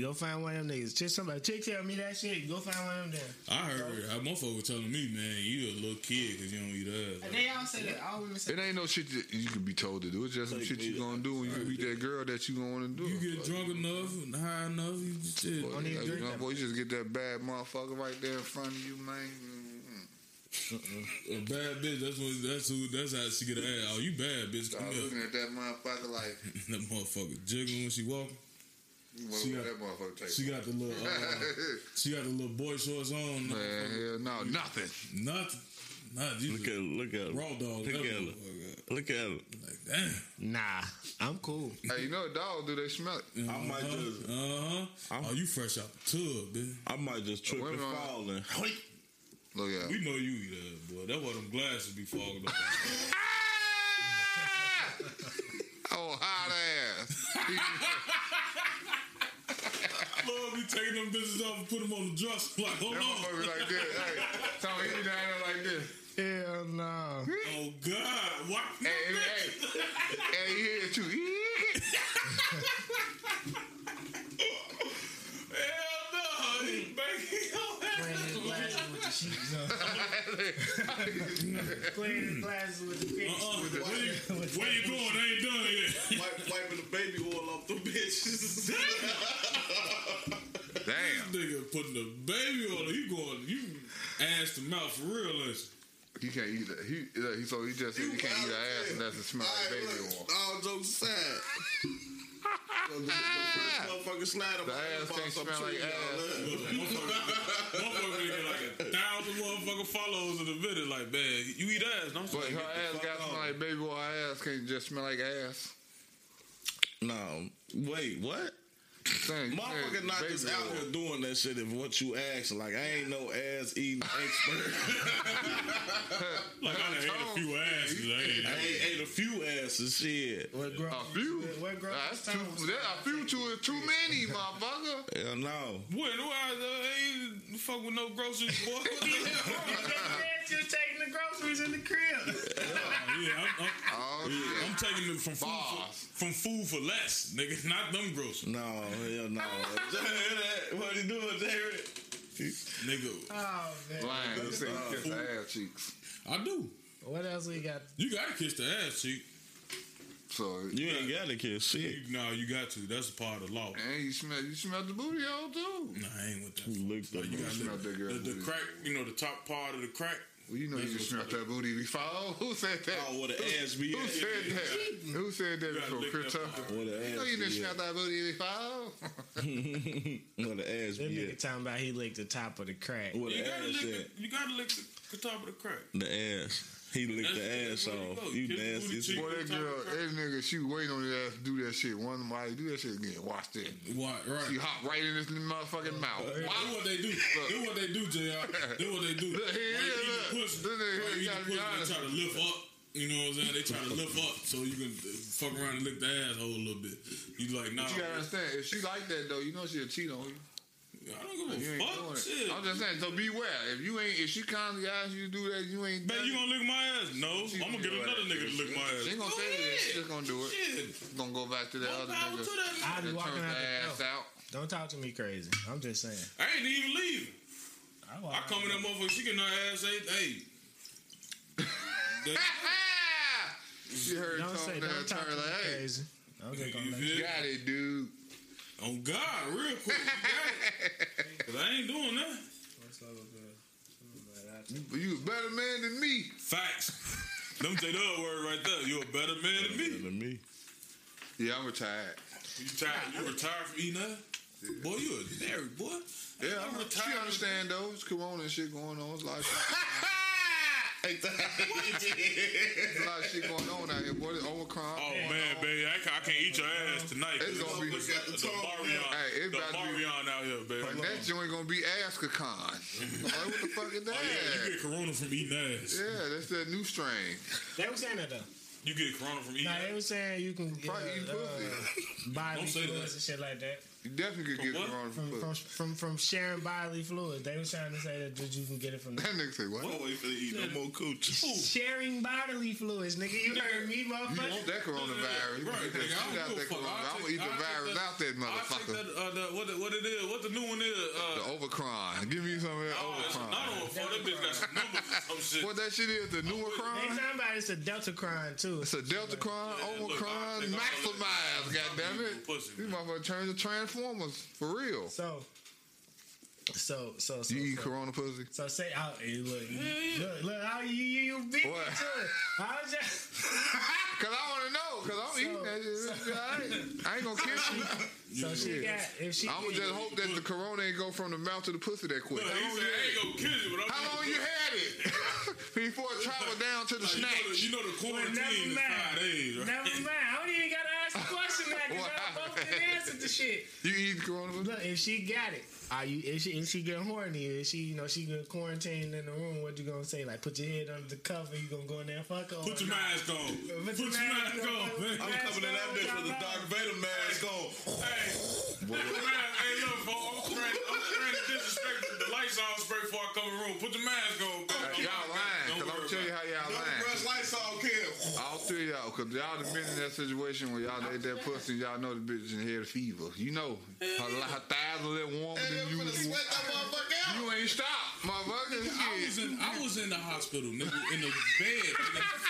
go find one of them niggas. Chick, somebody, chick tell me that shit. Go find one of them there. I heard a motherfucker telling me, man, you a little kid because you don't eat ass. They all say that. All women say It ain't no shit that you can be told to do. It's just some Take shit you me- gonna do when you meet that girl that you gonna want to do. You get drunk enough and high enough, you just shit. Boy, Don't you drink know, boy, you just get that bad motherfucker right there in front of you, man. A bad bitch, that's what that's who that's how she get her ass. Oh, you bad bitch. Come Start here. looking at that motherfucker like, that motherfucker jiggling when she walking. What She got- that motherfucker take? She got the little uh, she got the little boy shorts on. Man, hell no, nothing. Nothing. Not you Look at look at raw dog. Look that at her. motherfucker. Look at her. Like damn. Nah, I'm cool. Hey, you know a dog, do they smell it? I might just Uh huh. I'm- Oh, you fresh out the tub, bitch. I might just trip and Women fall and Look at We know you eat ass, boy. That's why them glasses be fogging up. Oh, hot ass. Lord, be taking them bitches off and put them on the dresser. Like, hold on. like this. Hey, tell me he down there like this. Hell no. Oh God, what? Hey, hey, hey, he here too. Hell no, he banging your ass. Playing his glasses with the sheets on. Playing his glasses with the Uh-uh. pictures. Where you, where you going? Eh? Off them bitches. Damn. Nigga putting the baby on it. You going, you ass to mouth for real, ain't He can't eat it. He, he so he just said he can't eat her ass unless it smell like baby oil. All jokes aside. the, the, the first motherfucker slide up The ass ass can't smell like tree, ass. y'all, you? Motherfucker motherfucker get like a thousand motherfucking followers in a minute. Like, man, you eat ass, don't But her ass got smell like baby oil. Her ass can't just smell like ass. No. Wait, what? Saying, Motherfucker not just out oil. here doing that shit if what you ask. Like I ain't no ass eating expert. Like, I done ate a few asses. I ain't I ain't ate a few asses. Shit. What grown? A few. What grown? That's too. That, a few too is too many, motherfucker. Hell no. When I uh, ain't fuck with no groceries, boy. You're taking the groceries in the crib. yeah, I'm, I'm, Oh shit. I'm taking them from food for, Bars. From food for less, nigga. Not them groceries, No, hell no. what he doing, David? nigga. Oh man. Lying. You say you kiss her ass cheeks. I do. What else we got? You gotta kiss the ass cheek. So You ain't got to kiss shit. You, no, you got to. That's a part of the law. and you smell you smell the booty hole too. Nah, I ain't with that. You looked up. You got smell the, that the, the crack. You know the top part of the crack. Well, you know you That's can smell that booty before. Oh, who said that? Oh, what an ass be Who said that? Who said that before? lick Chris Tucker. part. What an You know ass you didn't smell that booty before. at. What an ass That be nigga at. talking about he licked the top of the crack. What You an gotta ass at. You gotta lick the, the top of the crack. The ass. He licked the ass that's off. go. You Kiss the nasty. cheek. Boy, that girl, that nigga, she waiting on his ass to do that shit. One might do that shit again. Watch that. Why? Right. She hop right in his motherfucking mouth. Do what they do. Do what they do, Jr. Do what they do. Look, here While you it is, look. the pussy, Look at you you gotta the be honest. they try to lift up. You know what I'm saying? They try to lift up so you can uh, fuck around and lick the asshole a little bit. You like, nah. But you gotta understand, if she like that though, you know she'll cheat on you. I don't give a fuck. Shit. I'm just saying, so beware. If you ain't, if she constantly asks you to do that, you ain't. Man, you gonna lick my ass? No, She I'm gonna gonna get another it. nigga to lick my ass. She ain't gonna Go say that. ahead. She just gonna do it. Shit. Gonna go back to that More other power nigga. to that nigga. I be walking turned out the the ass out. Don't talk to me crazy. I'm just saying. I ain't even leaving. I, I come in that motherfucker, she getting her ass ate. Hey. She heard Don't say something don't talk to turned me like, hey, crazy. I'm just gonna You let you. got it, dude. On God, real quick. You got it. Cause I ain't doing that. You, you a better man than me. Facts. Let me take the other word right there. You a better man than me. Than me. Yeah, I'm retired. You tired? You retired from eating that? Boy, you a married boy. Yeah, I'm I'm retired. She understand though. It's corona and shit going on. It's like There's a lot of shit going on out here, boy. This Omicron. Oh man, baby, I can't, I can't eat your ass tonight. It's gonna be- the, the Marion, Hey, it the about to be- Marion out here, baby. But that joint gonna be Ascacon. like, what the fuck is that? Oh yeah, you get corona from eating ass. Yeah, that's that new strain. They were saying that though. You get corona from eating Nah, they ass. were saying you can get Probably eat uh, pussy. bodily Don't say fluids that. and shit like that. You definitely could get what? corona From from from pussy. from from sharing bodily fluids. They were trying to say that, that you can get it from That nigga say what? Don't wait for to eat no more cooch. sharing bodily fluids, nigga. You heard me, You want motherfucker. that coronavirus? Right, You get nigga, I that don't shit give a out fuck. that I'll coronavirus. I'm gonna eat the virus that- out that motherfucker. that, uh, the, what, the, what it is, what the new one is. The Uh, Omicron. Give me some of that oh, it's Omicron. another one. That bitch got some numbers or some shit. What that shit is? The new They talking about it's a Delta crime too. It's a Delta Cron, Yeah, look, Omicron, I'll take all maximize, that. goddammit. Pussy, These turn to for real. So, so, so, so. You eat so, corona pussy? So say out, hey, look, you, look, look, how you you, you beat me What? to it. I was just, Cause I wanna know, cause I'm eating that shit. I ain't, I ain't gonna kiss you. so she got if she. I'ma just hope that the corona ain't go from the mouth to the pussy that quick. Look, he said, I ain't gonna kill you, but I'm How long you had it? Before it traveled down to the Like, you, know the, snatch. you know the quarantine never is mind. five days, right? Never mind. I don't even gotta ask the question now because Wow. y'all both can answer the shit. You eat corona pussy? Look, if she got it, are you? If she, if she get horny, if she, you know, she get quarantined in the room, what you gonna say? Like, put your head under the cover. You gonna go in there and fuck her? Put your mask on. Put Put your your mask mask on. on. I'm coming in that bitch with a Darth Vader mask on. Hey, put your mask. Hey, look, folks, I'm straight. I'm straight disrespectful. The lights on spray before I come in the room. Put your mask on. Y'all lying, cause I'm tell you how y'all lying. lights on, kill. All three of y'all, cause y'all done been in that situation where y'all ate that pussy, y'all know the bitch in here fever. You know, her, her thighs a little warmer Hey, than usual. sweat that motherfucker out. You ain't stopped, motherfucker. I was in I was in the hospital, nigga, in the bed.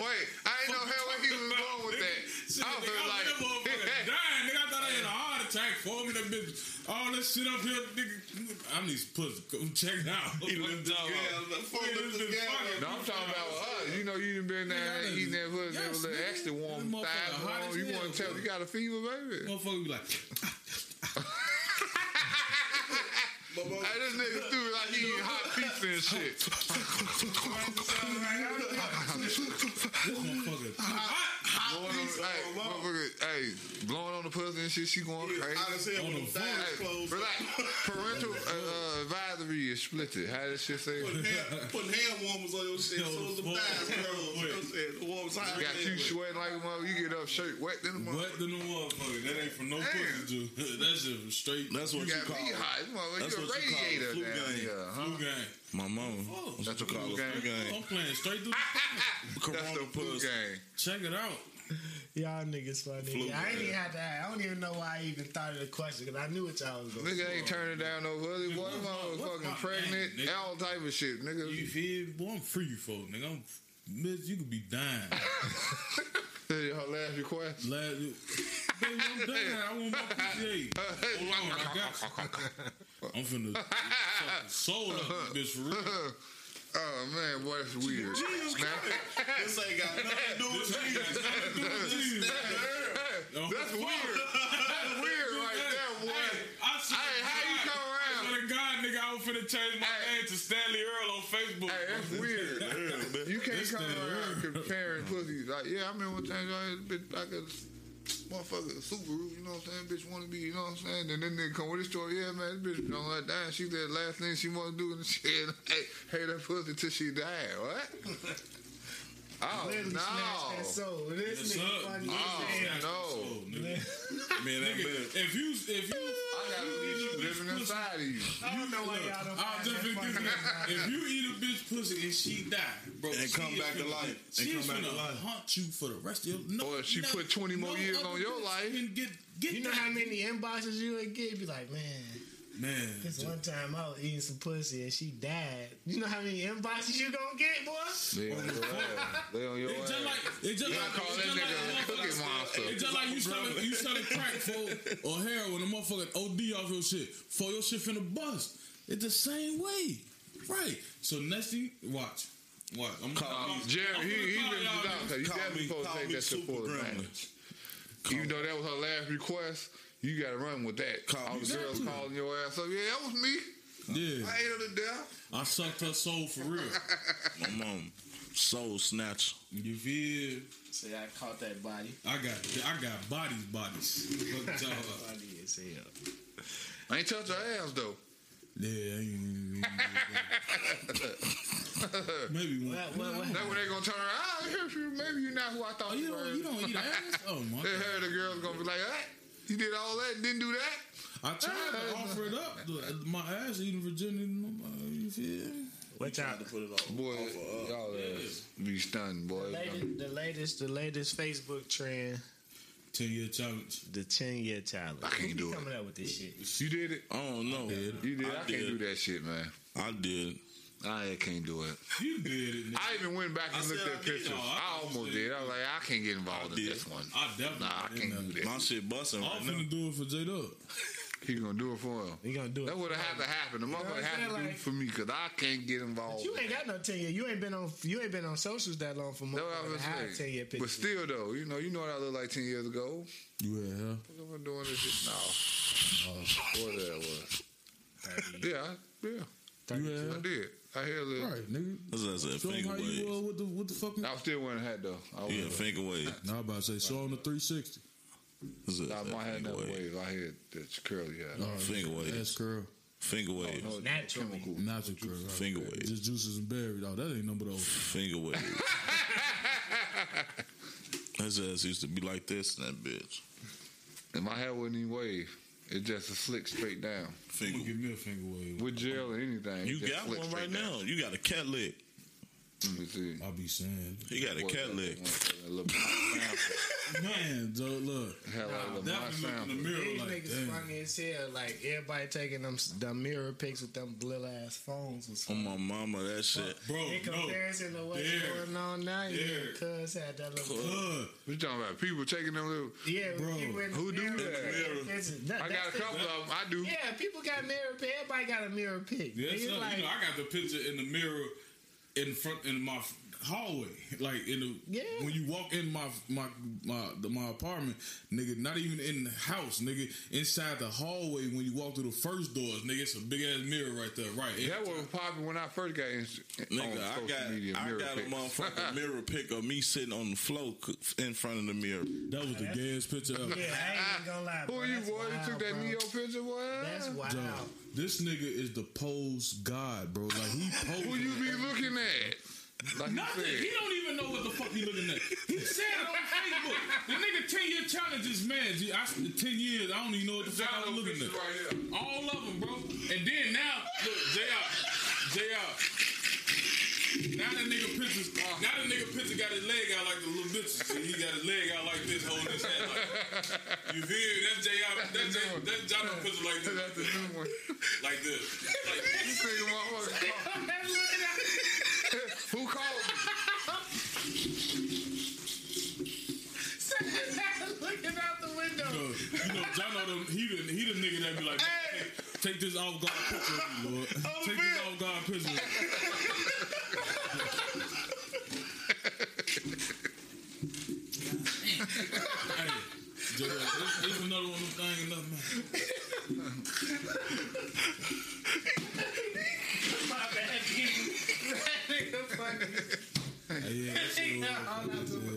Wait, I ain't know hell where he was going with that. I was nigga, feeling I like, was that motherfucker dying, nigga. I thought I had a heart attack for me. That bitch, all this shit up here, nigga. I need some pussy. Go check it out. He lift his gal, the full Yeah, lift this his bitch gal. fucking- no, I'm talking about us. You know, you done been there Nigga, I done- eating that pussy, Yes, was little extra warm, That motherfucker thighs hot warm. as You hell, want to tell bro. you got a fever, baby? Motherfucker be like, Hey, this nigga stupid like he eating hot pizza and shit. motherfucker. Blowing on, hey, motherfucker, hey, blowing on the pussy and shit, she going crazy. Out of hell with them thighs Hey, closed. relax. Parental uh, uh, advisory is split it. How does shit say? Putting hand, putting hand warmers on your shit so as the thighs closed. You know what I'm saying? The warmers high. Got you sweating like a mother. You get up shirt wet than a mother. What the motherfucker? That ain't from no Damn. pussy, Jew. That shit was straight. That's You what you, got call me it. hot. Mother, That's you a what you call it, radiator flu down game. here, huh? Flu game. My mama. Oh, That's what call it. game. Flu game. I'm playing straight through. the That's the Corona flu pussy. game. Check it out. Y'all niggas funny. Flu I ain't even have to. ask. I don't even know why I even thought of the question because I knew what y'all was going. To say. Nigga ain't turning down no pussy. Boy, them hoes What's fucking pregnant. name. All type of shit, nigga. You feel? Boy, I'm free you folk, nigga. I'm, bitch, you could be dying. Her last request. Last, baby, I'm dying. I want my pussy. Hold on, I got you. I'm finna suck the soul out of this bitch for real. Oh man, boy, that's weird. This ain't got nothing to do with This ain't got nothing to do with Jesus. Yo, That's weird. That's weird right there, boy. Hey, I swear Hey, to how you God- come I around? swear to God, nigga, I was finna change my Hey. name to Stanley Earl on Facebook. Hey, that's weird. You can't This come thing around comparing pussies. Like, yeah, I remember one time I had a bitch like a motherfucker Subaru, you know what I'm saying? Bitch wanna be, you know what I'm saying? And then they come with this story, yeah, man, this bitch don't let die. She did last thing she wanna do the shit. Hey, hey, that pussy till she died. What? Oh, Literally no. snatched that soul. This Yes, nigga sir. funny. Oh, as no. Oh, nigga. Man, that Nigga, if you, if you, I gotta leave you living inside of you. I don't know why y'all don't I'll find just that forgive funny. you. If you eat a bitch pussy and she die, bro, And she come back to finna- life. And She come is back to finna life. haunt you for the rest of your no, Or if she no, put 20 more no years on your life. can Get, get You know that. how many inboxes you would get? You be like, man, man? this one time I was eating some pussy and she died. You know how many inboxes you gonna get, boy? They on your ass. They on your It's just ass. like it's just You like call it's that just like nigga a a cookie monster. It's just like you selling you selling crack for or heroin, a motherfucking OD off your shit for your shit finna bust. It's the same way, right? So next thing, watch, watch. I'm Call I'm- me. Jerry, I'm he, finna he call been y'all out because you Call definitely me- supposed to take that to Super full Even though that was her last request, you got to run with that. Call All me the girls Super. calling your ass up. Yeah, that was me. Yeah, I ate her to death. I sucked her soul for real. My mom, soul snatcher. You feel? See, I caught that body. I got I got bodies, bodies. Fuck y'all up. Body is hell. I ain't touch her ass though. Yeah, I ain't even- maybe one. What, what, what? That's when they gonna turn around. Maybe you're not who I thought Oh, you you were. don't, you don't eat ass? Oh my They god! heard the girls gonna be like, "Hey, you did all that, didn't do that." I tried to offer it up. My ass eating virginity. You feel? me? What y'all? To put it on. Boy, off of, uh, y'all ass be stunned, boy. Latest, the latest, the latest Facebook trend, Ten year challenge. the ten year challenge. I can't do be it. Coming up with this shit. You did it. I don't know. You did. I, I can't did. do that shit, man. I did. I can't do it. You did it. nigga. I even went back and I looked at I did. pictures. No, I I almost did. I was like, I can't get involved I in this one. I definitely. Nah, I can't do that. My shit busting I'm right now. finna do it for J Dub. He gonna do it for him. He gonna do it? That would have had to happen. The motherfucker had to saying? do it for me because I can't get involved. You ain't got no ten year. You ain't been on. You ain't been on socials that long for more That's what I than was have saying. ten year But still, though, you know, you know what I look like ten years ago. You had her. What am I doing this shit now? Oh. What that was? Yeah, I- yeah, You had I did. I hear a little. Right, nigga. What's that? Say? Show 'em Finger how you waves. was with the with the fucking. I was still wearing a hat though. I was, Yeah, finger waves. Now I'm about to say show him the 360. What's that? Nah, Say? my hat Finger never waves. wave. I had the curly hat. All right, Finger waves. Ass curl. Finger oh, waves. No, Naturally. chemical. Natural curl. Right. Finger waves. Just juices and berries. Oh, that ain't number those. Finger waves. His ass used to be like this in that bitch. And my hair wouldn't even wave. It's just a slick straight down. Finger. give me a finger wave. With gel or anything. You got one right down. now. You got a cat lick. Let me see. I be saying, He got a What, cat that- lick. that little sample. man, Joe, look, Had like a little definitely look in sample. the mirror These like, niggas damn. funny as hell. Like everybody taking them them mirror pics with them little ass phones or something. On something. my mama, that shit. bro, In no. comparison to what's There. going on now, yeah, cuz had that little. Uh, What you talking about? People taking them little. Yeah, Bro, in the who do that? taking pictures. That- I got that's a the- couple of them. I do. Yeah, people got mirror pic. Everybody got a mirror pic. yeah, so, like, you know, I got the picture in the mirror in front in my hallway, like in the Yeah. when you walk in my my my the, my apartment, nigga. Not even in the house, nigga. Inside the hallway when you walk through the first doors, nigga. It's a big ass mirror right there, right? That was popping when I first got in, on Nigga, I social got, media. I mirror got a motherfucking mirror pic of me sitting on the floor in front of the mirror. That was the gayest picture ever. yeah, I ain't gonna lie. Who bro. are you, That's boy? You took that bro. Neo picture, boy? That's wild. Joe, this nigga is the pose god, bro. Like he pose. Who you be looking at? Like you Nothing. He said. don't even know what the fuck he looking at. He said it on Facebook. The nigga 10 year challenge is man. G, I, 10 years, I don't even know what the fuck I was looking at. Right All of them, bro. And then now, look, JR. JR. Now that nigga pictures, now that nigga picture got his leg out like the little bitches. See, he got his leg out like this, holding his hand like. You feel me? That's JR. That's J, that's John picture like this. That's the new one. Like this. Like You think motherfucker Who called me? Looking out the window. Uh, you know, John know them, he the he the nigga that be like, Hey. take, this off guard picture of me, Lord. take this off guard picture. hey, this, this another one of them things, man. My bad, G. That nigga funny. Hey, yeah, that shit was- Yeah, all out the yeah.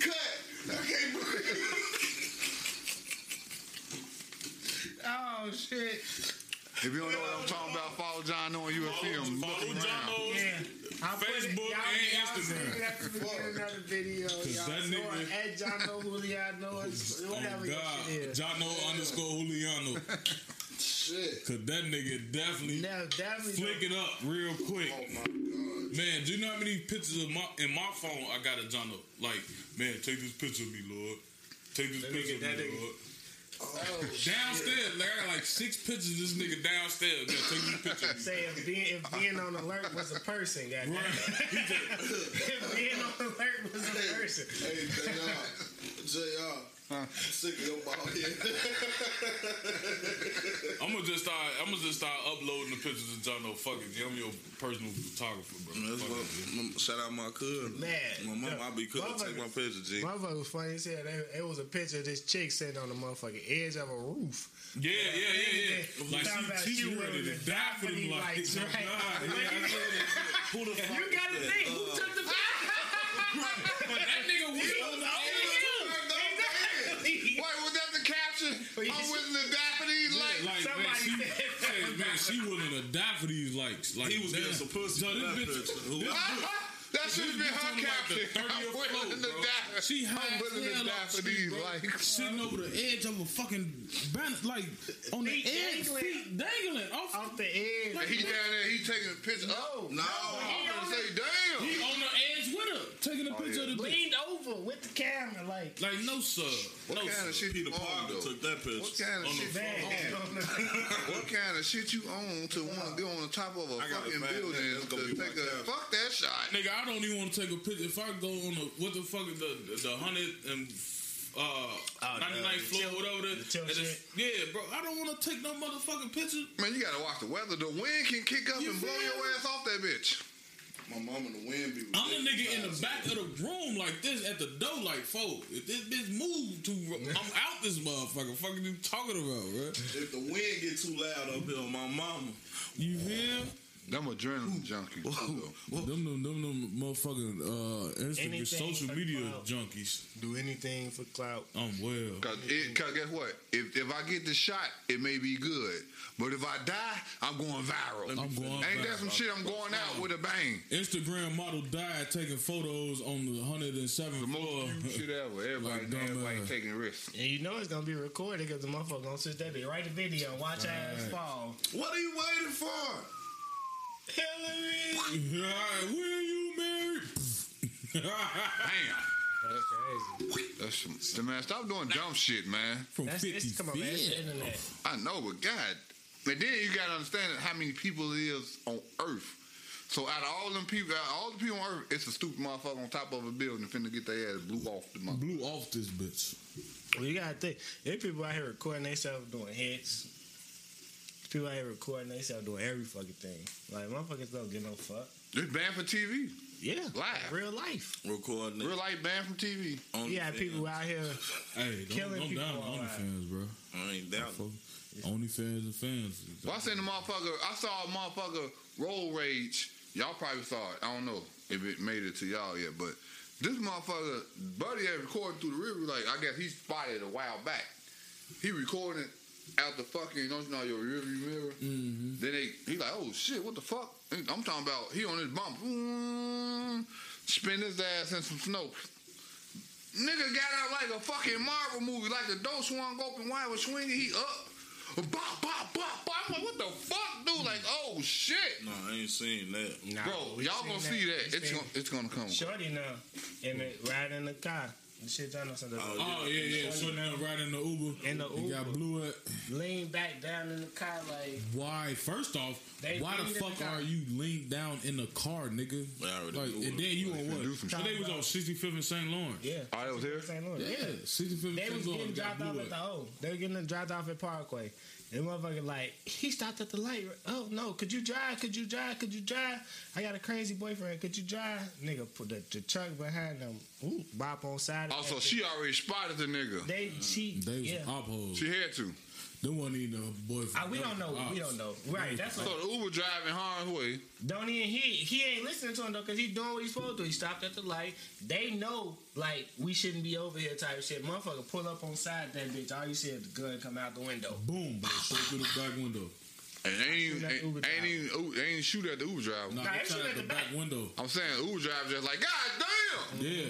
Cut. I can't breathe. Oh shit. If you don't know what I'm talking about, follow John on you will see him Follow looking John around. Knowles. Yeah. I'll put it- Facebook y'all- and y'all Instagram. see it at the beginning of the video. Y'all that so nigga- at John No Juliano, whatever Oh your shit is. John No underscore Juliano. Shit. Cause that nigga definitely No, definitely. flick it up real quick. Oh my god. Man, do you know how many pictures of my in my phone I got a John O? Like, man, take this picture of me, Lord. Take this That picture nigga- of that me, nigga- Lord. Oh, Downstairs, like, I got like six pictures of this nigga downstairs. Man, take this picture. Say if being if being on alert was a person, goddamn. Right. if being on alert was a person. Hey, JR. Jr. Sick of your bald head. I'm gonna just start. I'm gonna just start uploading the pictures of John. No, fuck it. G. I'm your personal photographer, bro. That's Fuck what, it, shout out my cousin. Man, my mom, I be cooking. Take my picture, G. Motherfucker was funny as hell. There- It was a picture of this chick sitting on the motherfucking edge of a roof. Yeah, yeah, yeah, yeah. Like Talking about she, she you ready to die for them daffodil like, lights, nah, right? yeah, I said. Who the fuck You gotta that? think, who took the picture? But that nigga was on the Wait, was that the caption? I'm oh, with the daffodil light. Like, man, she, hey, man, she willing to die for these likes. Like, He was getting some pussy So for this bitch, this bitch- That should have been this bitch her on, like, caption. I'm willing floor, to die. She high I'm as willing to die up for street, these bro. likes. Sitting over the edge of a fucking banner, like on the Feet edge, dangling. feet dangling off. off the edge. And he down there, he taking a picture. No, no. I'm gonna say, damn. He on the edge with her, taking a picture of the bitch. leaned over with the camera, like Like, no sir, What no kind of shit Peter you Parker though? took that picture. What kind of on the shit phone. you on? What kind of shit you own to want to go on the top of a I got a fucking fat building. That's gonna be my take a caption. fuck that shot? Nigga, I don't even want to take a picture. If I go on the what the fuck is the the hundred and uh Oh, 99th the floor, tilt- whatever the, the tilt and it's- shit. Yeah, bro, I don't want to take no motherfucking picture. Man, you gotta watch the weather. The wind can kick up You and blow your ass off that bitch. My mom in the wind be. I'm the nigga in the back of the room like this at the door like four. If this bitch move too, I'm out this motherfucker. Fucking you talking about, bro? If the wind get too loud up here on my mama, You feel? Them adrenaline junkies. too, though. Them, them, them, them motherfucking uh, Instagram, social media clout. junkies. do anything for clout. I'm well. Cause, it, cause guess what? If if I get the shot, it may be good. But if I die, I'm going viral. I'm going Ain't that some shit? I'm going out with a bang. Instagram model died taking photos on the 107th The floor. most viewed shit ever. Everybody, Like, everybody dumbass. taking risks. And you know it's gonna be recorded because the motherfucker gonna sit there, they write a video, and watch ass fall. what are you waiting for? Hillary. Alright, when are you married? Damn. That's crazy. That's some, man, stop doing dumb shit, man. From That's 50 it's, come on, man. It's the feet. internet. I know, but God. But then you gotta understand how many people is on Earth. So out of all them people, out of all the people on Earth, it's a stupid motherfucker on top of a building finna get their ass blew off the mother. Blew off this bitch. Well, you gotta think. There's people out here recording themselves doing hits. People out here recording themselves doing every fucking thing. Like motherfuckers don't get no fuck. It's banned from TV. Yeah, Live. real life. Recording it. Real life banned from TV. on You the people out here. Hey, don't, Killing don't people down online. OnlyFans, bro. I ain't down. OnlyFans and fans. Well, I seen the motherfucker. I saw a motherfucker roll rage. Y'all probably saw it. I don't know if it made it to y'all yet, but this motherfucker, buddy, had recorded through the river. Like I guess he spotted a while back. He recorded out the fucking, don't you know your rear view mirror? Mm-hmm. Then they, he like, oh shit, what the fuck? And I'm talking about he on his bump, mm, spin his ass in some snow. Nigga got out like a fucking Marvel movie, like the door swung open wide was swinging. He up, bop, bop, bop, bop. I'm like, what the fuck, dude? Like, oh shit, No, I ain't seen that. Nah, bro, y'all gonna see that? It's gonna, it's gonna come. Shorty now, and the riding in the car. The shit done or something. Oh, yeah, yeah. So now right in the Uber. In the He got Uber. blew it. Lean back down in the car like Why? First off, why the fuck the are you leaned down in the car, nigga? I Like, knew and then you on what? do So they was on 65th and St. Lawrence. yeah. Oh, that was here? St. Lawrence. Yeah, Yeah. 65th and They was getting dropped off at the up. O. They were getting dropped off at Parkway. And motherfucker like, he stopped at the light. Oh no, could you drive? Could you drive? Could you drive? I got a crazy boyfriend. Could you drive? Nigga put the, the truck behind them. Ooh, bop on side. Also, she bitch. already spotted the nigga. They she They was yeah. op. She had to. Them wasn't even a boyfriend. Ah, we don't know. was We don't know. Right. That's So what. the Uber driving harm's way. Don't even he he ain't listening to him though because he's doing what he's supposed to. He stopped at the light. They know like we shouldn't be over here type shit. Motherfucker pull up on side that bitch. All you see is the gun come out the window. Boom, bro. Straight through the back window. And they ain't, Shoot ain't, ain't even Uber- they ain't shoot at the Uber driver. Nah, Nah, they they shoot at at the the back back. window. I'm saying the Uber driver just like, God damn. Yeah.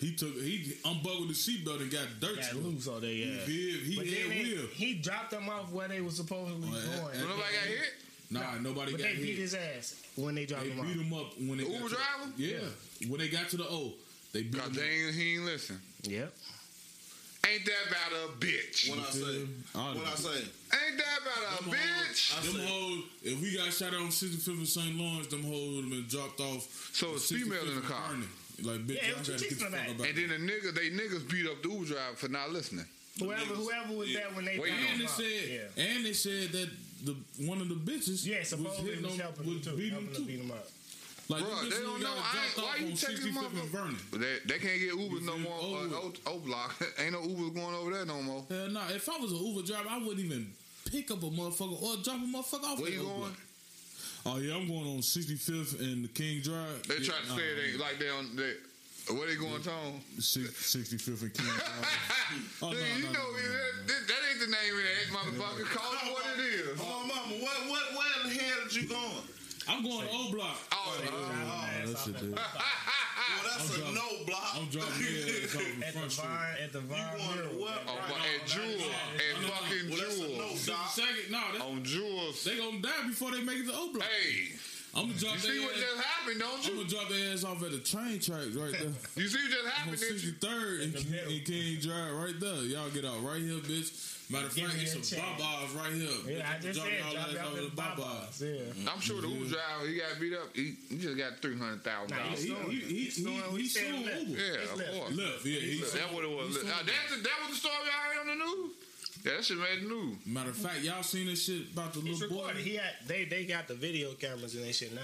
He took he unbuckled the seatbelt and got dirt. Got slipped. loose all day, yeah. He, he, But he then had they, wheel. he dropped them off where they were supposedly Oh, yeah. going. And Nobody got hit? Nah, nobody but got they hit. beat his ass when they dropped They him off. beat him up when they The got Uber to driver? Yeah. When they got to the O, they beat God him up. dang, he ain't listen. Yep. Ain't that about a bitch? What I say? All What. I say? Ain't that about a Them bitch? I Them say- hoes, if we got shot out on 65th and St. Lawrence, them hoes would have been dropped off. So on it's female in the car. Vernon. Like bitch, Yeah, it y'all was gotta two get the chicks on fuck that. about And then the nigga, they niggas beat up the Uber driver for not listening. Whoever, whoever was there when they Wait, got And they said, yeah. and they said that the one of the bitches, Yeah, was supposedly hitting was on, helping was them too, beating helping them to too. beat them up. Like Bro, they don't know. got I ain't, dropped why off you on taking 65th and? Vernon. They, they can't get Uber no more. old. Uh, o, o block. ain't no Uber going over there no more. Hell no! If I was an Uber driver, I wouldn't even pick up a motherfucker or drop a motherfucker off. Where at you Oak going? Block. Oh yeah, I'm going on 65th and the King Drive. They yeah, try to nah, say it ain't like they on. They, where they going, Tom? 65th and King Drive. Oh, no, Dude, you no, know no, no, that, that, that ain't the name of that motherfucker. Call it what it is. Oh, mama, what, what, where the hell did you going? I'm going to O Block. Oh, Oh, oh. oh that shit there. Well, that's I'm a dropping- no block. I'm dropping their off the At the. Vine, at the Vine You going to what? oh, but at Jewel, at fucking Well, that's a no, Jewel, doc. Second, no, that, on Jewels. they gonna die before they make it to O Block. Hey, I'm gonna drop you see what ass. just happened, don't you? I'm gonna drop their ass off at the train tracks right there. You see what just On happened, didn't you? 63rd and, and King Drive right there. Y'all get out right here, bitch. Matter of fact, me it's a some check. Babas right here. Yeah, I just Drop said, y'all drop ass y'all off at at the Babas. Babas. Yeah. I'm sure the Uber driver, he got beat up. He, he just got three hundred thousand Nah, dollars. he's He, suing. he, he, He's he, he suing. Uber. Yeah, of left. course. Left, yeah. He That's what it was. He suing that's the, that was the story I heard on the news. Yeah, that shit made the news. Matter of fact, y'all seen this shit about the He's little boy? He had they they got the video cameras and they shit now.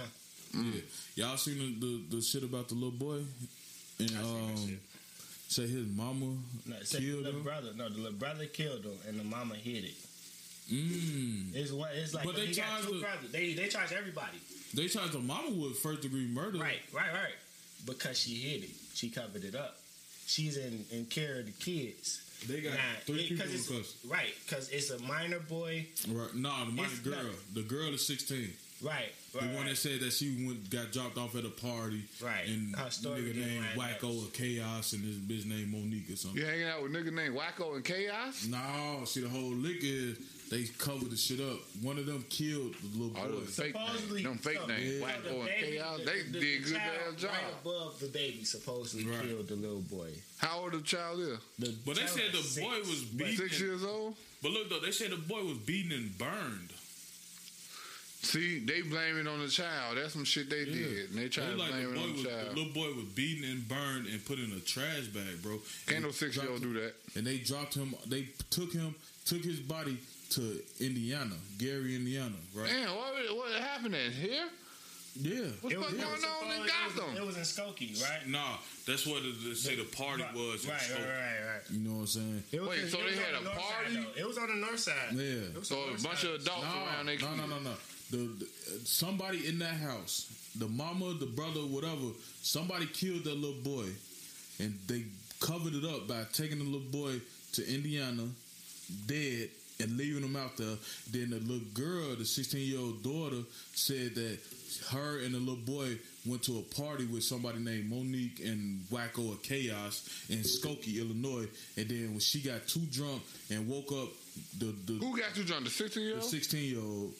Yeah. Y'all seen the, the, the shit about the little boy? And um, say his mama No, it the killed little him. brother. No, the little brother killed him and the mama hid it. Mm. It's what it's like. But they he got charged two the- brothers. They they charge everybody. They charged the mama with first degree murder. Right, right, right. Because she hid it. She covered it up. She's in, in care of the kids. They got Nah, three it- people 'cause in it's- custody. Right, because it's a minor boy. Right. Nah, the minor It's girl. not- The girl is 16. Right, The one right. that said that she went got dropped off at a party. Right. And Her story nigga didn't named. Wacko or Chaos and this bitch named Monique or something. You hanging out with nigga named Wacko and Chaos? No, see the whole lick is they covered the shit up. One of them killed the little Oh, boy. fake names. Supposedly, Them fake so- names. so Wacko the and baby- Chaos. the- They the- did a the good child ass job. Right above the baby supposedly Right. killed the little boy. How old the child is? The But they said the was boy was beaten. Six years old? But look though, they said the boy was beaten and burned. See, they blame it on the child. That's some shit they did. And they try They to like blame it on the was, the little boy was beaten and burned and put in a trash bag, bro. Can't no six year old do that. And they dropped him. They took him, took his body to Indiana, Gary, Indiana, right? Man, what, what happened in here? Yeah. What's It was- fuck going was on in supposed- it was- Gotham? It was in Skokie, right? Nah, that's what the, they say the party Right, was. in Right, right, right, right. You know what I'm saying? It was Wait, so it they was had on the a north side, party? it was on the north side. Yeah. So a bunch side. of adults around No, they no, no, no, no. The, the somebody in that house, the mama, the brother, whatever, somebody killed that little boy, and they covered it up by taking the little boy to Indiana, dead, and leaving them out there. Then the little girl, the 16 year old daughter, said that her and the little boy went to a party with somebody named Monique and Wacko or Chaos in Skokie, Illinois. And then when she got too drunk and woke up, the the Who got you drunk? The 16 year the old? 16 year old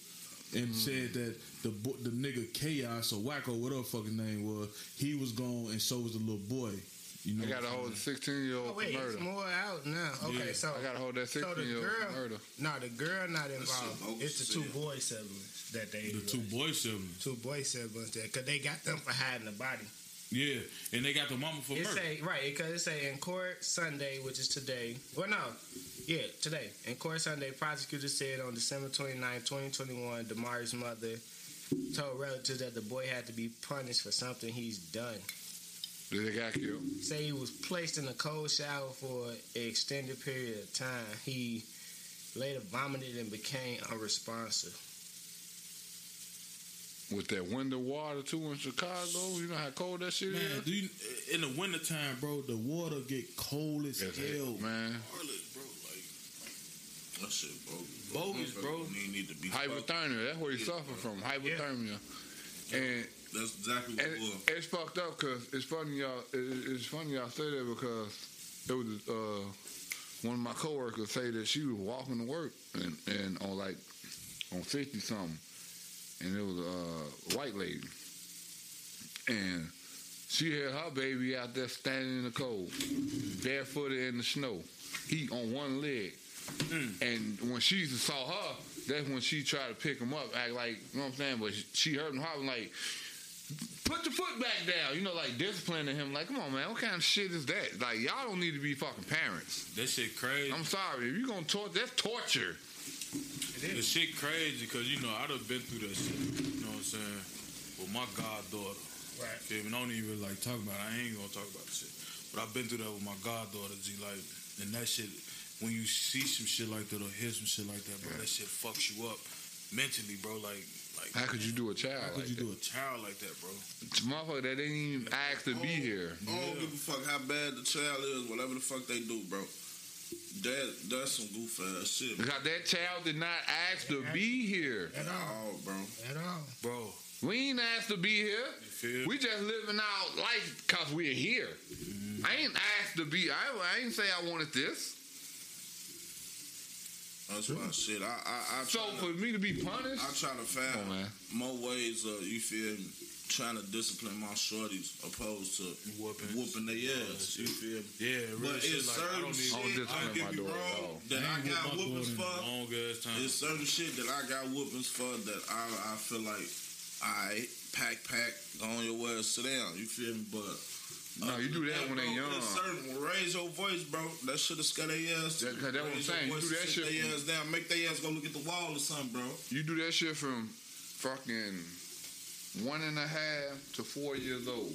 and mm. said that the the nigga chaos or wacko whatever fucking name was he was gone and so was the little boy you know I got to hold the 16 year old Oh, wait, for it's more out now. Okay, Yeah, so I got to hold that so 16 the year old for murder. no, the girl not involved. It's the two hell. boy siblings that they the two boy siblings two boy siblings there because they got them for hiding the body. yeah and they got the mama for It murder say right because it say in court Sunday, which is today. Well, no, yeah, today in court Sunday. Prosecutors said on December 29, 2021, Damari's mother told relatives that the boy had to be punished for something he's done. They got killed. Say he was placed in a cold shower for an extended period of time. He later vomited and became unresponsive. With that winter water too in Chicago, you know how cold that shit man is. do you, in the wintertime bro the water get cold as Yes, hell man. Harlot, bro, like that shit bogus. Bogus, bro. Need, need to be Hypothermia. That's where he suffered from. Hypothermia. And That's exactly what And it was. it's fucked up because it's funny y'all. It, it's funny y'all say that because it was uh, one of my coworkers say that she was walking to work and, and on like on fifty something, and it was a white lady, and she had her baby out there standing in the cold, barefooted in the snow, he on one leg. And when she saw her, that's when she tried to pick him up, act like, you know what I'm saying? But she heard him hollering like, put your foot back down. You know, like disciplining him. Like, come on, man. What kind of shit is that? Like, y'all don't need to be fucking parents. That shit crazy. I'm sorry. If you gonna torture, that's torture. The shit crazy because you know I done been through that shit. You know what I'm saying? With my goddaughter. Right. Feel me? I don't even like talk about it. I ain't gonna talk about the shit. But I've been through that with my goddaughter, G. Like, and that shit, when you see some shit like that or hear some shit like that, bro, that shit fucks you up mentally, bro. Like, like How could you do a child how could like you do a child like that, bro? Motherfucker that didn't even ask to be here. I don't give a fuck how bad the child is, whatever the fuck they do, bro. That that's some goof ass shit. Because that child did not ask to be here. At all, Oh, bro. at all. Bro, We ain't asked to be here. We just living our life because we're here. Mm-hmm. I ain't asked to be. I, I ain't say I wanted this. Oh, that's why shit. I I, I So try to- for me to be punished, I try to find Come on, more ways of you feel me, trying to discipline my shorties opposed to Whooping. whooping their ass. You feel me? yeah, real But it's Like, I certain don't shit, I don't I discipline don't get my me daughter at wrong, that I ain't got whooped my whoopings daughter for. in a long ass time. There's certain shit that I got whoopings for that I, I feel like I pack pack go on your ass sit down. You feel me? But No, you do that when they young. Certain raise your voice, bro. That should have scared their ass. That- that's what I'm saying. You do that shit their ass down. Make their ass go look at the wall or something, bro. you do that shit from fucking one and a half to four years old.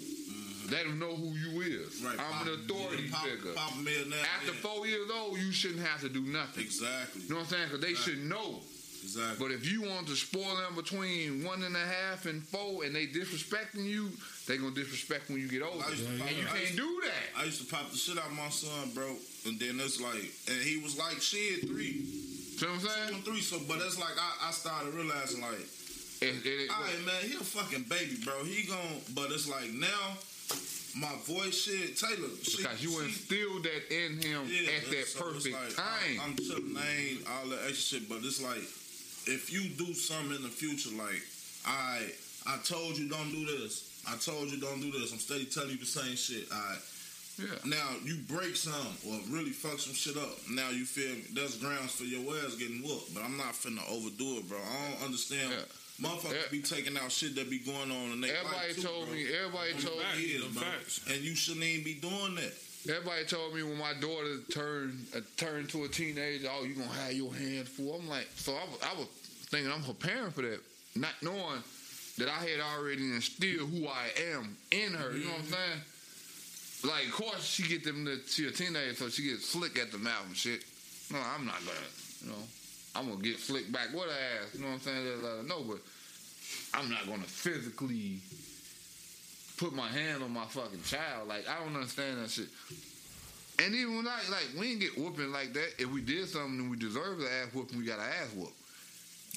Let them know who you is. Mm-hmm. Right. I'm an authority pop, figure. Pop. After yeah. four years old, you shouldn't have to do nothing. Exactly. You know what I'm saying? Because they should know. Exactly. But if you want to spoil them between one and a half and four, and they disrespecting you, they gonna disrespect when you get older. To and you can't used- do that. I used to pop the shit out of my son, bro. And then it's like, and he was like, shit, three. See what I'm Two saying? and three. So, but it's like, I, I started realizing, like, It- it- all right, man, he a fucking baby, bro. He gon' but it's like now, my voice shit, Taylor. She, because you she- instilled that in him Yeah, at that so perfect like, time. I, I'm chilling, I ain't all that extra shit, but it's like if you do something in the future, like I, I told you don't do this. I told you don't do this. I'm steady telling you the same shit. I. yeah. Now you break some or really fuck some shit up. Now you feel me? There's grounds for your ass getting whooped, but I'm not finna overdo it, bro. I don't understand. Yeah. Motherfuckers Yeah. be taking out shit that be going on in their Everybody life too, told bro. me. Everybody told me. kids, them bro. facts. And you shouldn't even be doing that. Everybody told me when my daughter turned uh, turned to a teenager, oh, you gonna have your hands full. I'm like, so I was, I was thinking I'm preparing for that, not knowing that I had already instilled who I am in her. You know what I'm saying? Like, of course, she get them to she a teenager, so she gets slick at the mouth and shit. No, I'm not gonna, you know, I'm gonna get slick back with her ass. You know what I'm saying? Just let her know, but I'm not gonna physically put my hand on my fucking child. Like I don't understand that shit. And even when I like we didn't get whooping like that. If we did something and we deserved the ass whooping, we got an ass whoop.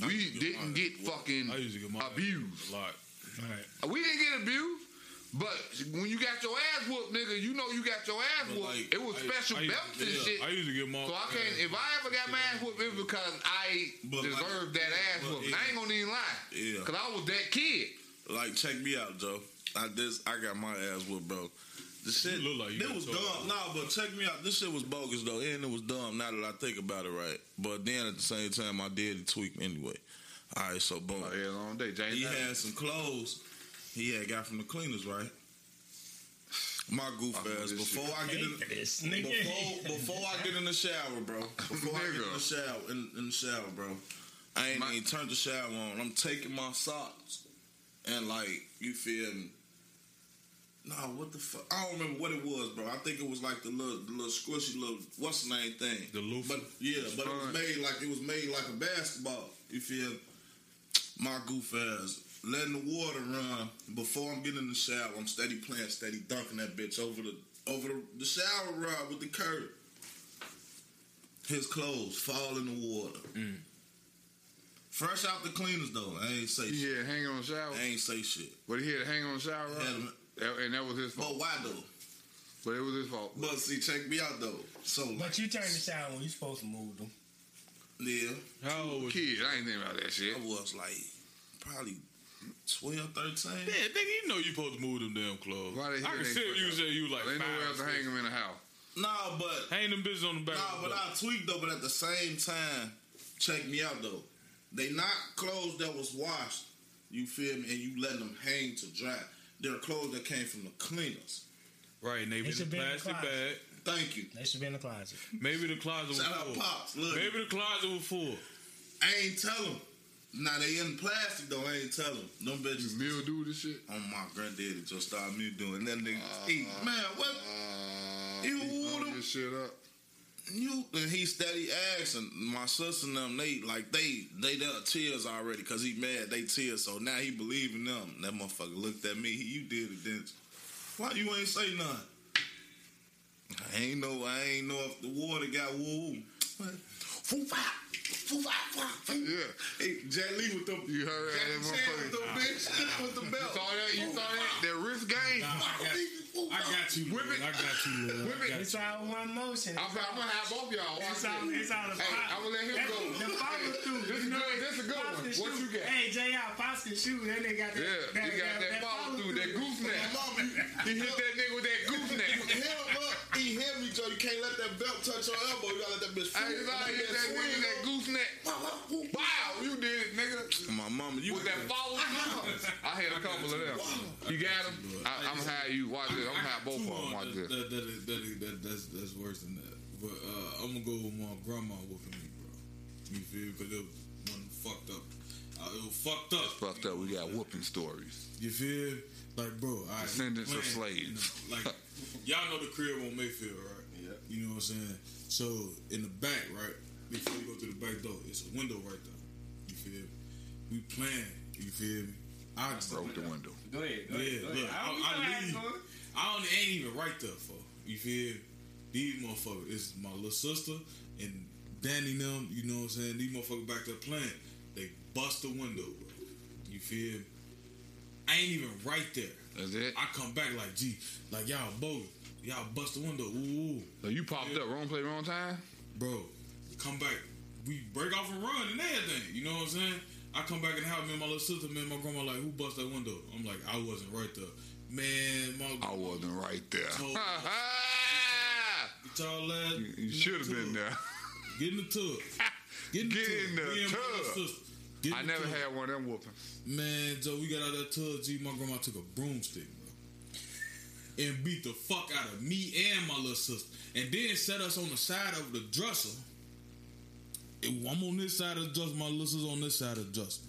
We get didn't get ass fucking I used to get my abused. a lot. We didn't get abused. But when you got your ass whooped, nigga, you know you got your ass But, whooped. like, it was I- special I used- belts and yeah, shit. I used to get my. so I can't. If I ever got my ass whooped, it was because I But, like, deserved that ass but, whooping. yeah. I ain't gonna even lie. Yeah. Cause I was that kid. Like, check me out, Joe. I this I got my ass whooped, bro. The shit look like you it was told. dumb. Nah, but check me out. This shit was bogus though, and it was dumb. Now that I think about it, right. But then at the same time, I did tweak anyway. All right, so boom. Oh, yeah, long day, James. He had some clothes he had got from the cleaners, right? My goof I ass. Before shit. I get in, This before nigga. before I get in the shower, bro. Before I get in the shower, in, in the shower, bro. I ain't My- even turned the shower on. I'm taking my socks, and like you feel me. No, what the fuck? I don't remember what it was, bro. I think it was like the little, the little squishy little what's the name thing. The loofah? But yeah, but it was made like it was made like a basketball. You feel? My goof ass letting the water run before I'm getting in the shower. I'm steady playing, steady dunking that bitch over the over the, the shower rod with the curtain. His clothes fall in the water. Mm. Fresh out the cleaners though. I ain't say shit. had hang on the shower. I ain't say shit. But he had to hang on the shower rod. Had him- That- and that was his fault. But why though? But it was his fault. But see, check me out though. So But you turn the shower when you supposed to move them. yeah, How old was Kid, I ain't thinking about that shit. I was like probably 12, 13. Yeah, nigga, you know you supposed to move them damn clothes. Why they I can they see if you that? say you like There ain't five, nowhere else to hang them in the house. Nah, but Hang them bitches on the back. Nah, but. I tweaked though. But at the same time, check me out though. They not clothes that was washed. You feel me? And you letting them hang to dry. They're clothes that came from the cleaners. Right, and they, They in a should be in the plastic bag. Thank you. They should be in the closet. Maybe the closet was Shout out full. Pops. Look. Maybe the closet was full. I ain't tell them. Now they in plastic though. I ain't tell them. Them bitches. Mildew this shit. Oh my granddaddy just started me doing that. Nigga eat. Man, what? Uh, You he want hung him? this shit up. You and he steady asking my sister and them. They like they they done tears already because he mad. They tears. So now he believe in them. That motherfucker looked at me. He, you did it, didn't? Why you ain't say nothing? I ain't know. I ain't know if the water got woo. Foo foo. Yeah. Hey, Jet Li with them. You heard that, Jackie Chan with motherfucker. them bitch with the You saw that? You saw that? That wrist game. Nah, I got, I got you, Whip it. I got you, Lil. I Whip it. It's all one motion. I'm, I'm gonna have both y'all. It's all, this. it's all the Hey, I'm gonna let him go. The follow through. This is good. This is a good one. can What you got? Hey, J.R. Pops can shoot. Then they got that. Yeah, that, he got that follow through, that gooseneck. Mama, He hit that nigga with that gooseneck. Hell, look, he Joe. You can't let that belt touch your elbow. You gotta let that bitch. Hey, you gotta hit that nigga with that gooseneck. Wow, you did it, nigga. My mama, you With that follow. I had a couple of them. You got them? I, I'm gonna have you watch this. I'm gonna have both of them watch that, this. that, that, is- that, is- that, that's, that's worse than that. But uh, I'm gonna go with my grandma whooping me, bro. You feel? Because it was one fucked up. Uh, it was fucked up. Fucked up. We got whooping stories. You feel? Like, bro, I Descendants of slaves. Like, y'all know the crib on Mayfield, right? Yeah. You know what I'm saying? So in the back, right? Before you go through the back door, it's a window right there. You feel? me? We playing. You feel me? I just Broke the window. Go ahead. Go yeah, ahead. Go look, ahead. I, we know how I leave. I don't, ain't even right there for you feel. me? These motherfuckers, it's my little sister and Danny them. You know what I'm saying? These motherfuckers back there playing. They bust the window, bro. You feel? me? I ain't even right there. That's it. I come back like, gee, like y'all both, y'all bust the window. Ooh. So you popped up wrong play, wrong time. bro, come back. We break off and run and everything. You know what I'm saying? I come back and help me and my little sister, man. My grandma like, who bust that window? I'm like, I wasn't right there, man. My I wasn't right there. Told- y'all you you should have been there. Get in the tub. Get in the Get tub. in the Me and my little tub. Get I never had one of them whoopings. Man, Joe, we got out of that tub. G, my grandma took a broomstick, bro, and beat the fuck out of me and my little sister, and then set us on the side of the dresser. And I'm on this side of the dresser. My little sister's on this side of the dresser.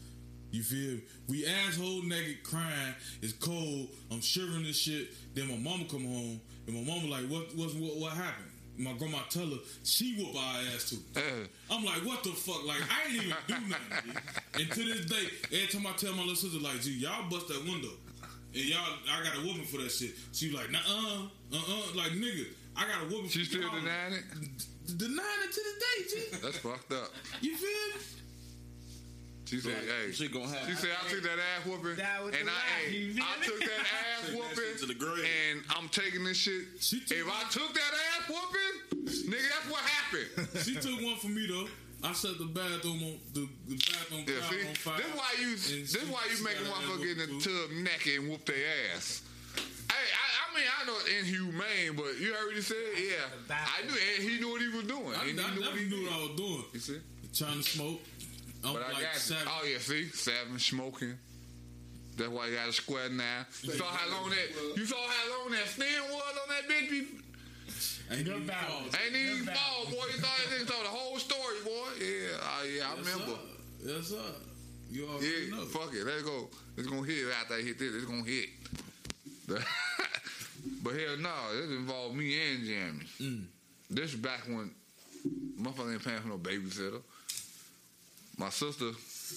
You feel? me? We asshole naked, crying. It's cold. I'm shivering and shit. Then my mama come home, and my mama like, what, what, what, what happened? My grandma tell her she whoop our ass too. Uh, I'm like, what the fuck? Like, I ain't even do nothing. And to this day, every time I tell my little sister, like, gee, y'all bust that window. And y'all, I got a whooping for that shit. She like, nah, uh, uh, uh, like, nigga, I got a whooping she still denying it. Denying it to this day, G. That's fucked up. You feel me? She said, "Hey." She gonna have. She said, "I took that ass whooping, That was and I, lie. hey, I took that ass shit to the grave. and I'm taking this shit. She took if I took that ass whooping, nigga, that's what happened. She took one for me, though. I set the bathroom on, the, the bathroom Yeah, see, on fire. this why you, this she- why you she make a got her ass motherfucker get in the tub naked and whoop their ass. Hey, I, I mean, I know it's inhumane, but you already said? Yeah, I knew, and he knew what he was doing. I, I and he knew what definitely he knew what I was doing. You see? Trying to smoke. I'm But I got seven. Oh yeah, see, seven smoking. That's why you got a square now. You saw how long that you saw how long that stand was on that bitch. Be- Ain't Good even battle. called. Ain't even Good fall, boy. You thought that nigga told the whole story, boy. Yeah, oh yeah, I Yes, remember. sir. Yes, sir. You already Yeah, know. fuck it, let's go. It's gonna hit after I hit this. It's gonna hit. but hell no, this involved me and Jamie. Mm. This is back when motherfucker ain't paying for no babysitter. My sister,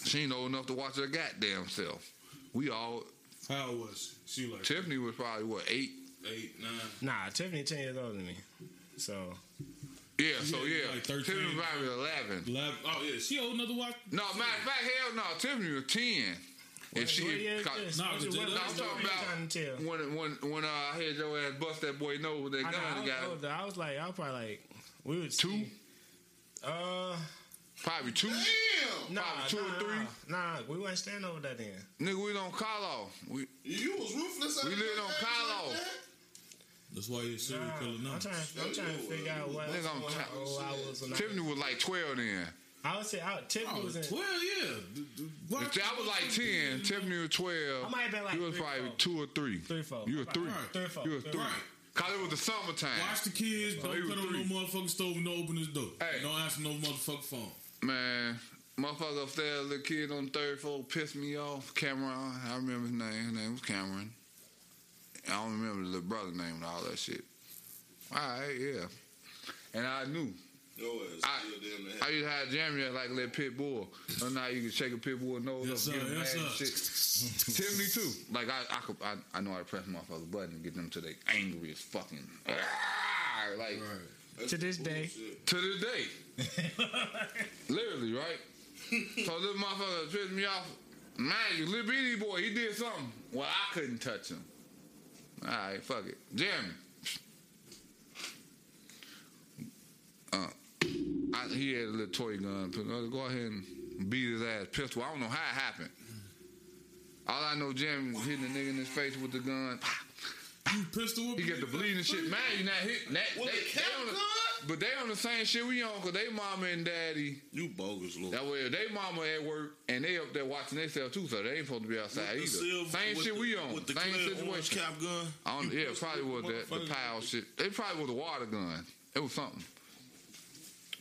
she ain't old enough to watch her goddamn self. We all How old was she? She like Tiffany was probably what eight. eight, nine. Nah, Tiffany ten years older than me. So Yeah, so Yeah, yeah, like 13. Tiffany was probably eleven. Eleven. Oh yeah, she old enough to watch. No, matter of fact, hell no, Tiffany was ten. If she, what year is this? Nah, What- but what- No, I'm talking about to when when when uh, I heard your ass bust that boy nose with that I, know, gun. I, was got older. I was like, I was probably like, we was two, Uh, probably two. Damn, nah, Probably two or nah, three. Nah, we wasn't standing over that then. Nigga, we don't call off. We you was ruthless. We lived on man, Carlo. That's why you're a serial Nah, killer now. I'm trying, I'm trying to figure out what nigga, I'm how t- I was when I Tiffany was like twelve then. I would say I, Tiffany Oh, was in. 12, yeah. D- d- why- If I was like ten, Tiffany was twelve. I might have been like you was three, probably four. two or three. Three, four. You were three. Right. Three, four. You were Three, three. Cause it was the summertime. Watch the kids. Don't he put on no three. motherfucking stove and don't open this door. Hey. Don't answer no motherfucking phone. Man, motherfucker upstairs, little kid on the third floor pissed me off. Cameron, I remember his name. His name was Cameron. I don't remember the little brother name and all that shit. All right, yeah. And I knew. Your ass I- still damn near I used to have Jeremy as like a little pit bull. So now you can shake a pit bull nose Yes, up, sir. get him Yes, mad and shit. Tiffany too. Like I, I, could, I, I know how to press motherfuckers button and get them to the angriest fucking. "Ah," Like Right. To this day. to this day. Literally, right? so this motherfucker pissed me off. Man, you little bitty boy, he did something. Well, I couldn't touch him. All right, fuck it. Jeremy. Uh, I, he had a little toy gun. Go ahead and beat his ass pistol. I don't know how it happened. All I know, was hitting the nigga in his face with the gun. You pistol whip He get the bleeding shit. Man, you not hit. That, With they, they on the, but they on the same shit we on, cause they mama and daddy. You bogus, Lord. That way, they mama at work and they up there watching themselves too, so they ain't supposed to be outside either. silver- Same shit the- we on. With the Same situation. cap gun. I don't, yeah, probably was that the pile shit. It probably was a water gun. It was something.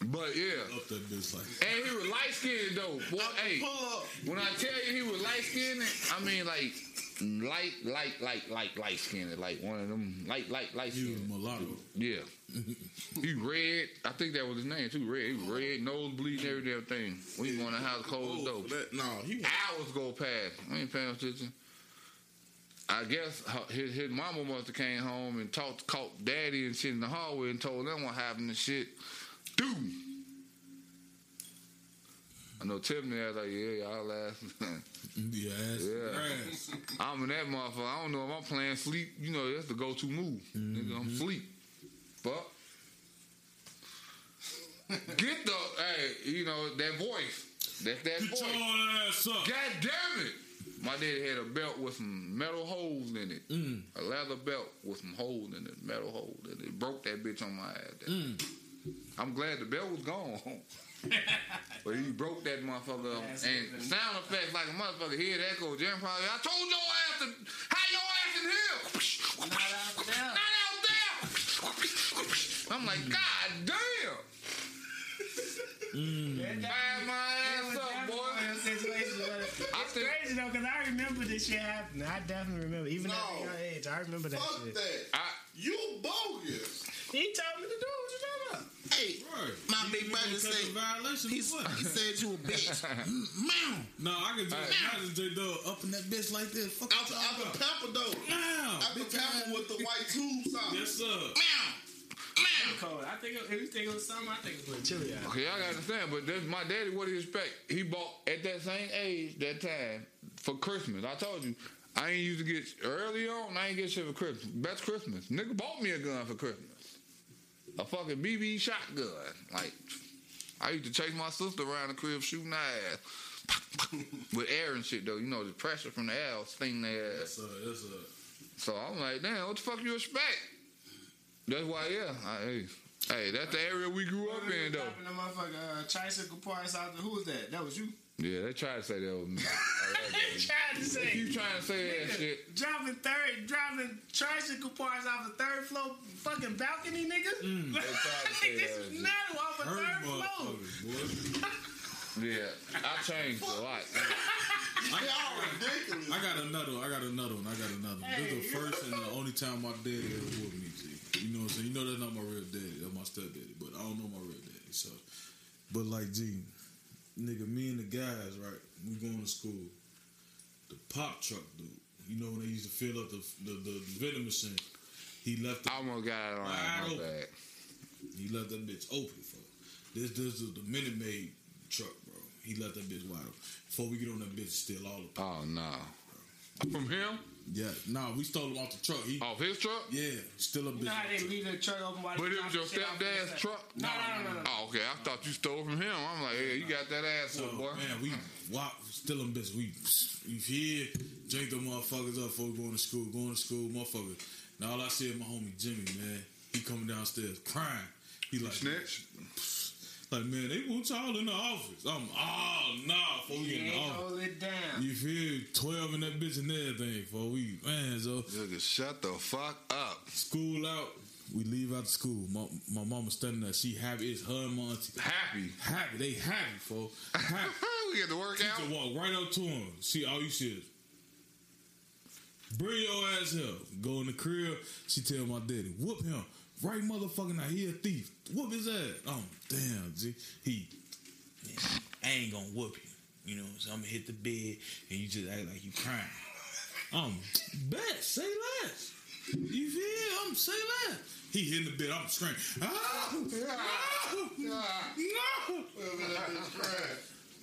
But yeah, Up that bitch like. and he was light skinned though. Boy, hey, Pull up. when I tell you he was light skinned, I mean like light, light, light, light, light skinned, like one of them light, light, light skinned. mulatto. Yeah. he red. I think that was his name too. Red. He was red, nose bleeding, every damn thing. We going to the house closed Oh, door. no, he Hours go past. I ain't paying attention. I guess his, his mama must have came home and talked, caught daddy and shit in the hallway and told them what happened and shit. Dude. I know Tiffany was like, yeah, y'all last. Yeah. Yeah. I'm in that motherfucker. I don't know if I'm playing sleep. You know, that's the go-to move. Nigga, I'm mm-hmm. sleep. But get the hey, you know that voice. That's that Get voice. your ass up. God damn it! My daddy had a belt with some metal holes in it. Mm. A leather belt with some holes in it, metal holes in it. Broke that bitch on my ass. Mm. I'm glad the belt was gone. but he broke that motherfucker up. And sound effects like a motherfucker hear that go, Jim probably, I told your ass to, how your ass in here? Not out there. Not out there. I'm like, God damn. Mm. Fire my ass up, boy. It's think, crazy though, cause I remember this shit happening. I definitely remember, even at a young age, I remember that fuck shit. that. I, You bogus. He told me to do it. What you talking about? Hey, Right. my You- big brother said a he, what? he said you a bitch. Meow. No, I can just imagine J Dub up in that bitch like this. Fuck Out you the, out the talking about? pepper though. Now, Out the bitch pepper with the white tubes out. Yes, sir. Meow. Meow. Cold. I think it, if you think it was something, I think it was chili out. Okay, I gotta understand, but that's my daddy. What do you expect? He bought at that same age, that time for Christmas. I told you, I ain't used to get early on. I ain't get shit for Christmas. Best Christmas, nigga bought me a gun for Christmas, a fucking BB shotgun. Like I used to chase my sister around the crib shooting her ass with air and shit though. You know the pressure from the air sting their ass. Yes, sir. Yes, sir. So I'm like, damn, what the fuck you expect? That's why, yeah. I, hey, hey, that's the area we grew up in though. The motherfucker uh, tricycle parts out. Who was that? That was you. Yeah, they tried to say that was me. They tried to say. You trying to say that shit? Driving third, driving tricycle parts off the third floor fucking balcony, nigga. Mm, they tried to say this that is shit. not off a third floor. Yeah, I changed a lot. Y'all. I got another. I got another one. I got another one. This is the first and the only time my daddy ever whooped me. See, you know what I'm saying? You know that's not my real daddy. That's my stepdaddy. But I don't know my real daddy. So, but like, G, nigga, me and the guys, right? We going to school. The pop truck dude. You know when they used to fill up the the, the, vending machine. He left. The, I almost got it on Wide my open. bad. He left that bitch open for this. This is the Minute Maid truck, bro. He left that bitch wide open. Before we get on that bitch, steal all the. Oh no, from him Yeah, nah, we stole him off the truck. He, off his truck. yeah, still a bitch. You know how they leave the truck open while But it was your the shit off to the stepdad's truck. No, no, no, no. no. Oh, okay. I thought you stole from him. I'm like, hey, you got that ass So, up, oh, boy. man, we walk, still them bitch. We, we here, drink the motherfuckers up before we going to school. Going to school, motherfuckers. Now all I see is my homie Jimmy, man. He coming downstairs crying. He like, Snitch. Like, man, they want y'all in the office. I'm, oh, nah, before we in the office. hold it down. You feel 12 in that bitch and everything before we, man, so. Nigga, shut the fuck up. School out, we leave out the school. My, my mama standing there, she happy. It's her and my auntie. Happy. Happy, they happy, for Happy. we get to work Teacher out. walk right up to him. See, all you see is, bring your ass here. Go in the crib. She tell my daddy, whoop him. Right motherfucking now, he a thief. Whoop his ass. Oh, damn, G. He, I ain't gonna whoop you. You know, so I'm gonna hit the bed and you just act like you crying. Um, bet, say less. You feel? I'm say less. He hitting the bed, I'm screaming. Ah, ah, no.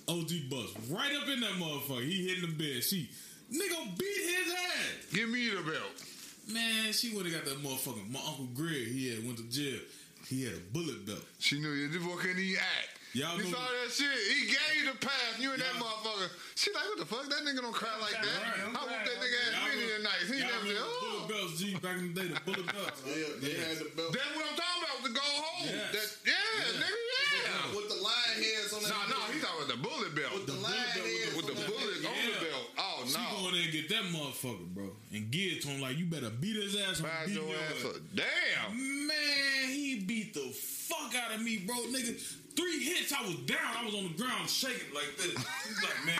OG bust right up in that motherfucker. He hitting the bed. She nigga beat his ass. Give me the belt. Man, she would have got that motherfucker. My uncle Greg, he had went to jail. He had a bullet belt. She knew you. This boy couldn't even act. Y'all you know- saw that shit. He gave you the pass. You and that motherfucker. She like, what the fuck? That nigga don't cry like that. Right. I whooped that nigga ass Y'all many a night. He never said, remember oh. bullet belts, G, back in the day, the bullet belts. They had the belt. That's what I'm talking about. The go home. Yes. That, yeah, nigga, yeah. With the lion heads on No, that. no, he talking about the bullet belt. With the lion heads with the on that bullet bitch. on the Yeah. belt. Oh She no. go in there and get that motherfucker, bro, and give it to him like you better beat his ass. or I'm your ass up. Damn. Man, he beat the fuck out of me, bro. Nigga, three hits, I was down. I was on the ground shaking like this. He's like, man,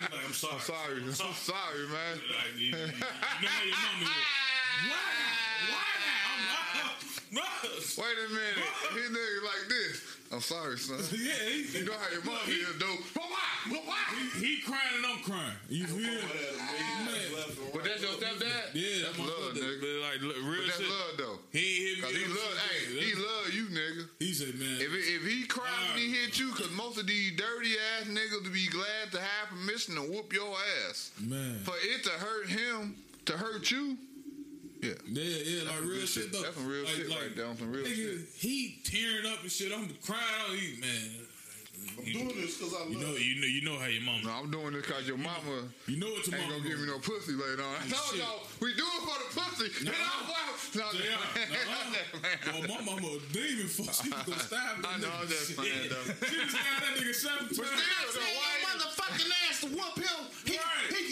he's like, I'm sorry. I'm sorry. I'm sorry, man. Like, you, you- you know your mama is. Why? Why now? Wait a minute. He nigga. I'm sorry, son. Yeah, he, You know how your mom he, is, though. But why? But why? he, he crying and I'm crying. You feel? Man. But that's your stepdad? Yeah, that's my love, brother. nigga. Like, look, But real that's shit. love, though. He ain't hit me. He love, hey, he love you, nigga. He said, man. If, it, if he cried when he hit you, cause most of these dirty ass niggas to be glad to have permission to whoop your ass. Man. For it to hurt him, to hurt you, yeah. Yeah, yeah, like real That's shit though. That's some real like, shit like, right there. on Some real nigga, shit. he tearing up and shit. I'm crying out. He man. I'm doing this because I love You know, you know, you know how your mama. No, I'm doing this cause your mama You know what your ain't mama gonna give me no pussy later on. I told Shit. y'all, we do it for the pussy. No. Get off, wow. No, Yeah, uh-huh. Well, my mama a demon. Fuck, she was gonna stab that I know, nigga. I'm just playing, though. She was stabbed that nigga seven But times. still, though, why you- motherfucking ass to whoop him. He, Right. he, he, he.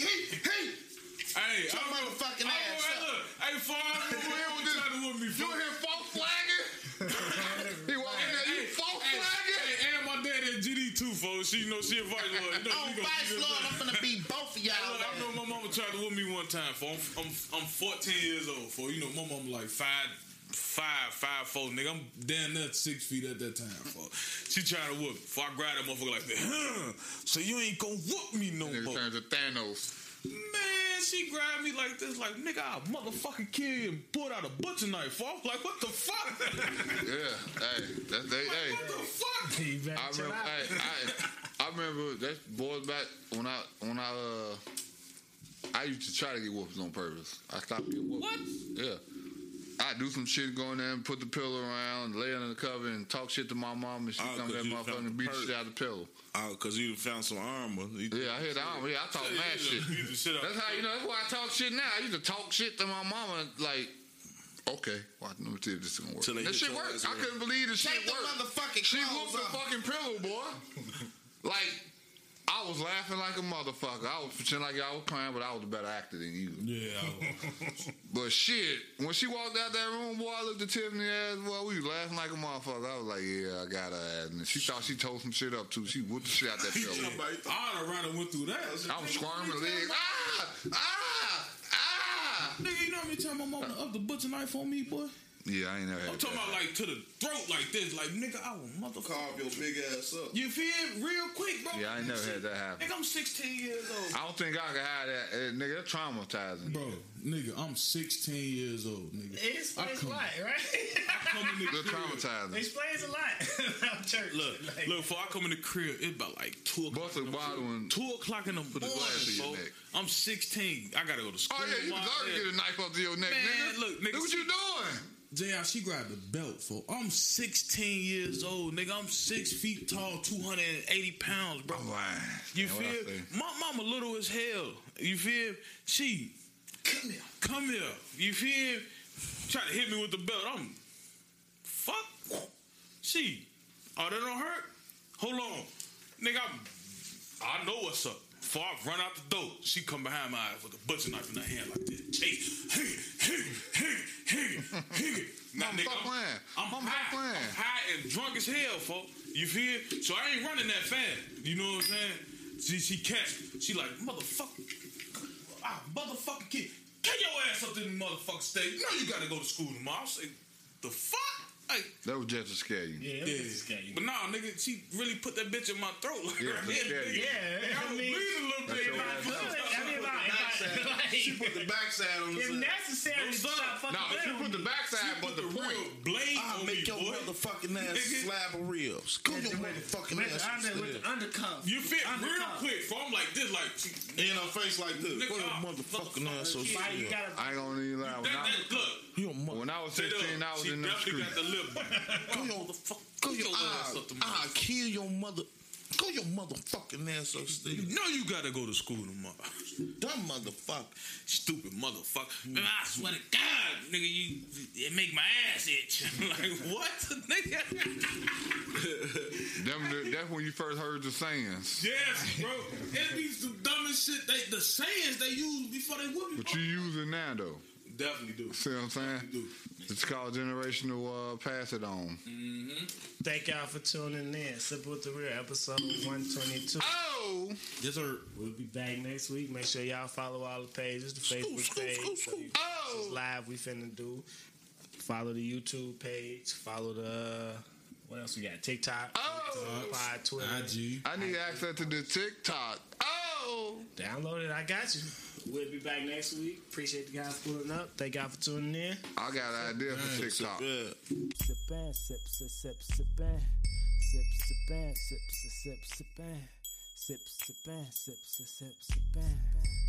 Hey, Your I remember- motherfucking I ass remember- up. Look, hey, Fawn, You when just- you tried to whoop me. You Fawn. hear false flagging? he walk in there, you false Hey, flagging? hey, and my dad at GD too, folks. She know she a vice lord. You know, Oh, Vice Lord. I'm gonna beat both of y'all. look, I know my mama tried to whoop me one time. For I'm, I'm I'm 14 years old. For you know, my mama like five, five, five, four. Nigga, I'm damn near six feet at that time. For she tried to whoop. me. For I grabbed that motherfucker like that. Huh, so you ain't gonna whoop me no Nigga more. turns to Thanos. Man, she grabbed me like this, like nigga, I'll motherfucking kill you and pulled out a butcher knife. For I was like, what the fuck? Yeah, hey, that's they, hey. what the fuck? You better I remember, hey, I, I remember that boys back when I when I uh I used to try to get whoopers on purpose. I stopped getting whoopers. What? Yeah. I do some shit, go in there and put the pillow around, lay under the cover, and talk shit to my mom, and she Oh, come to 'cause that you motherfucker and beat the shit out of the pillow. Oh, cause you done found some armor. You- Yeah, I hear armor. Yeah, I talk Yeah, mad shit. the shit That's how you know. That's why I talk shit now. I used to talk shit to my mama like. Okay, watch. Let me see if this is gonna work. That hit shit your worked. I couldn't believe the shit Take the worked. motherfucking She clothes whooped the off. fucking pillow, boy. like, I was laughing like a motherfucker. I was pretending like I was crying, but I was a better actor than you. Yeah. But shit, when she walked out that room, boy, I looked at Tiffany ass, boy, we was laughing like a motherfucker. I was like, yeah, I got her ass. And she thought she told some shit up too. She whooped the shit out that pillow. I'd have rather went through that. I was squirming legs. Ah! Ah! Ah! Nigga, you know how many times my mama up the butcher knife on me, boy? Yeah, I ain't never had I'm talking that. about like to the throat like this. Like, nigga, I will motherfucker. Carve your big ass up. You feel it real quick, bro? Yeah, I ain't never had that happen. Nigga, I'm 16 years old. I don't think I can have that. Eh, nigga, that's traumatizing. Bro, nigga, I'm 16 years old, nigga. It explains a come- lot, right? I come in the That's crib. traumatizing. explains a lot about church. Look, Like, look, before I come in the crib, it's about like 2 o'clock. Bust a bottle and. Two o'clock in the the morning, glass your neck. I'm 16. I gotta go to school. Oh, yeah, you tomorrow. deserve to get a knife up to your neck, Man, nigga. look, nigga, Look what you doing. JR, she grabbed the belt for. I'm 16 years old, nigga. I'm six feet tall, 280 pounds, bro. You I feel? My mama little as hell. You feel? She come here, come here. You feel? Try to hit me with the belt. I'm fuck. She Oh, that don't hurt? Hold on. Nigga, I'm, I know what's up. Before I run out the door, she come behind my eyes with a butcher knife in her hand like this. Chase, hey, hey, hey, hey, hey. Now, Mama, nigga, I'm, playing. I'm Mama, high, playing. I'm high and drunk as hell, folks. You feel? So I ain't running that fast. You know what I'm saying? She, she catch. She like, motherfucker. Ah, motherfucking kid. Get your ass up to the motherfucking stage. You know you gotta go to school tomorrow. I say, the fuck? Like, That was just to scare you. Yeah, yeah. it was scary. But nah, nigga, she really put that bitch in my throat. Like, Yeah, right to here, scare you. nigga. Yeah, I I was mean, bleeding a little bit. your Like, ass. I mean, like, if I- like, She put the backside on the if side. necessary, No, stop fucking No, she put the backside, but the point. real blade I'll on make me, your boy. motherfucking ass Nigga. slab of ribs. Go your motherfucking with ass the, under, with the undercuff. You fit real quick, for I'm like this, like In her face like this. Nigga, Go your ah, motherfucking ass Why you I ain't gonna even lie. When I, look. You a mother- when I was 16, I was in the street. Got the lip. Go your motherfucker. Go your your ass ass up the I kill your mother. Go your motherfucking ass upstairs. You know you gotta go to school tomorrow. Dumb motherfucker. Stupid motherfucker. Hmm. Man, I swear to God, nigga, you it make my ass itch. like what, nigga? Them, that's when you first heard the sayings. yes, bro. It be some dumbest shit. They the sayings they use before they whoop you. But you using now though. Definitely do. See what I'm saying? Do. It's called generational uh, pass it on. Thank y'all for tuning in. Sip with the Real, episode 122. Oh! Yes, sir. We'll be back next week. Make sure y'all follow all the pages, the Facebook page. so you- Oh! this live we finna do. Follow the YouTube page. Follow the what else we got? TikTok, Oh! Pod, Twitter. IG. I need access to the TikTok. Oh! Download it. I got you. We'll be back next week. Appreciate the guys pulling up. Thank y'all for tuning in. I got an idea for TikTok. Yeah. Sippin', sip, sip, sip, sippin'. Sip, sippin', sip, sip, sip, sippin'. Sip, sippin', sip, sip, sip, sippin'.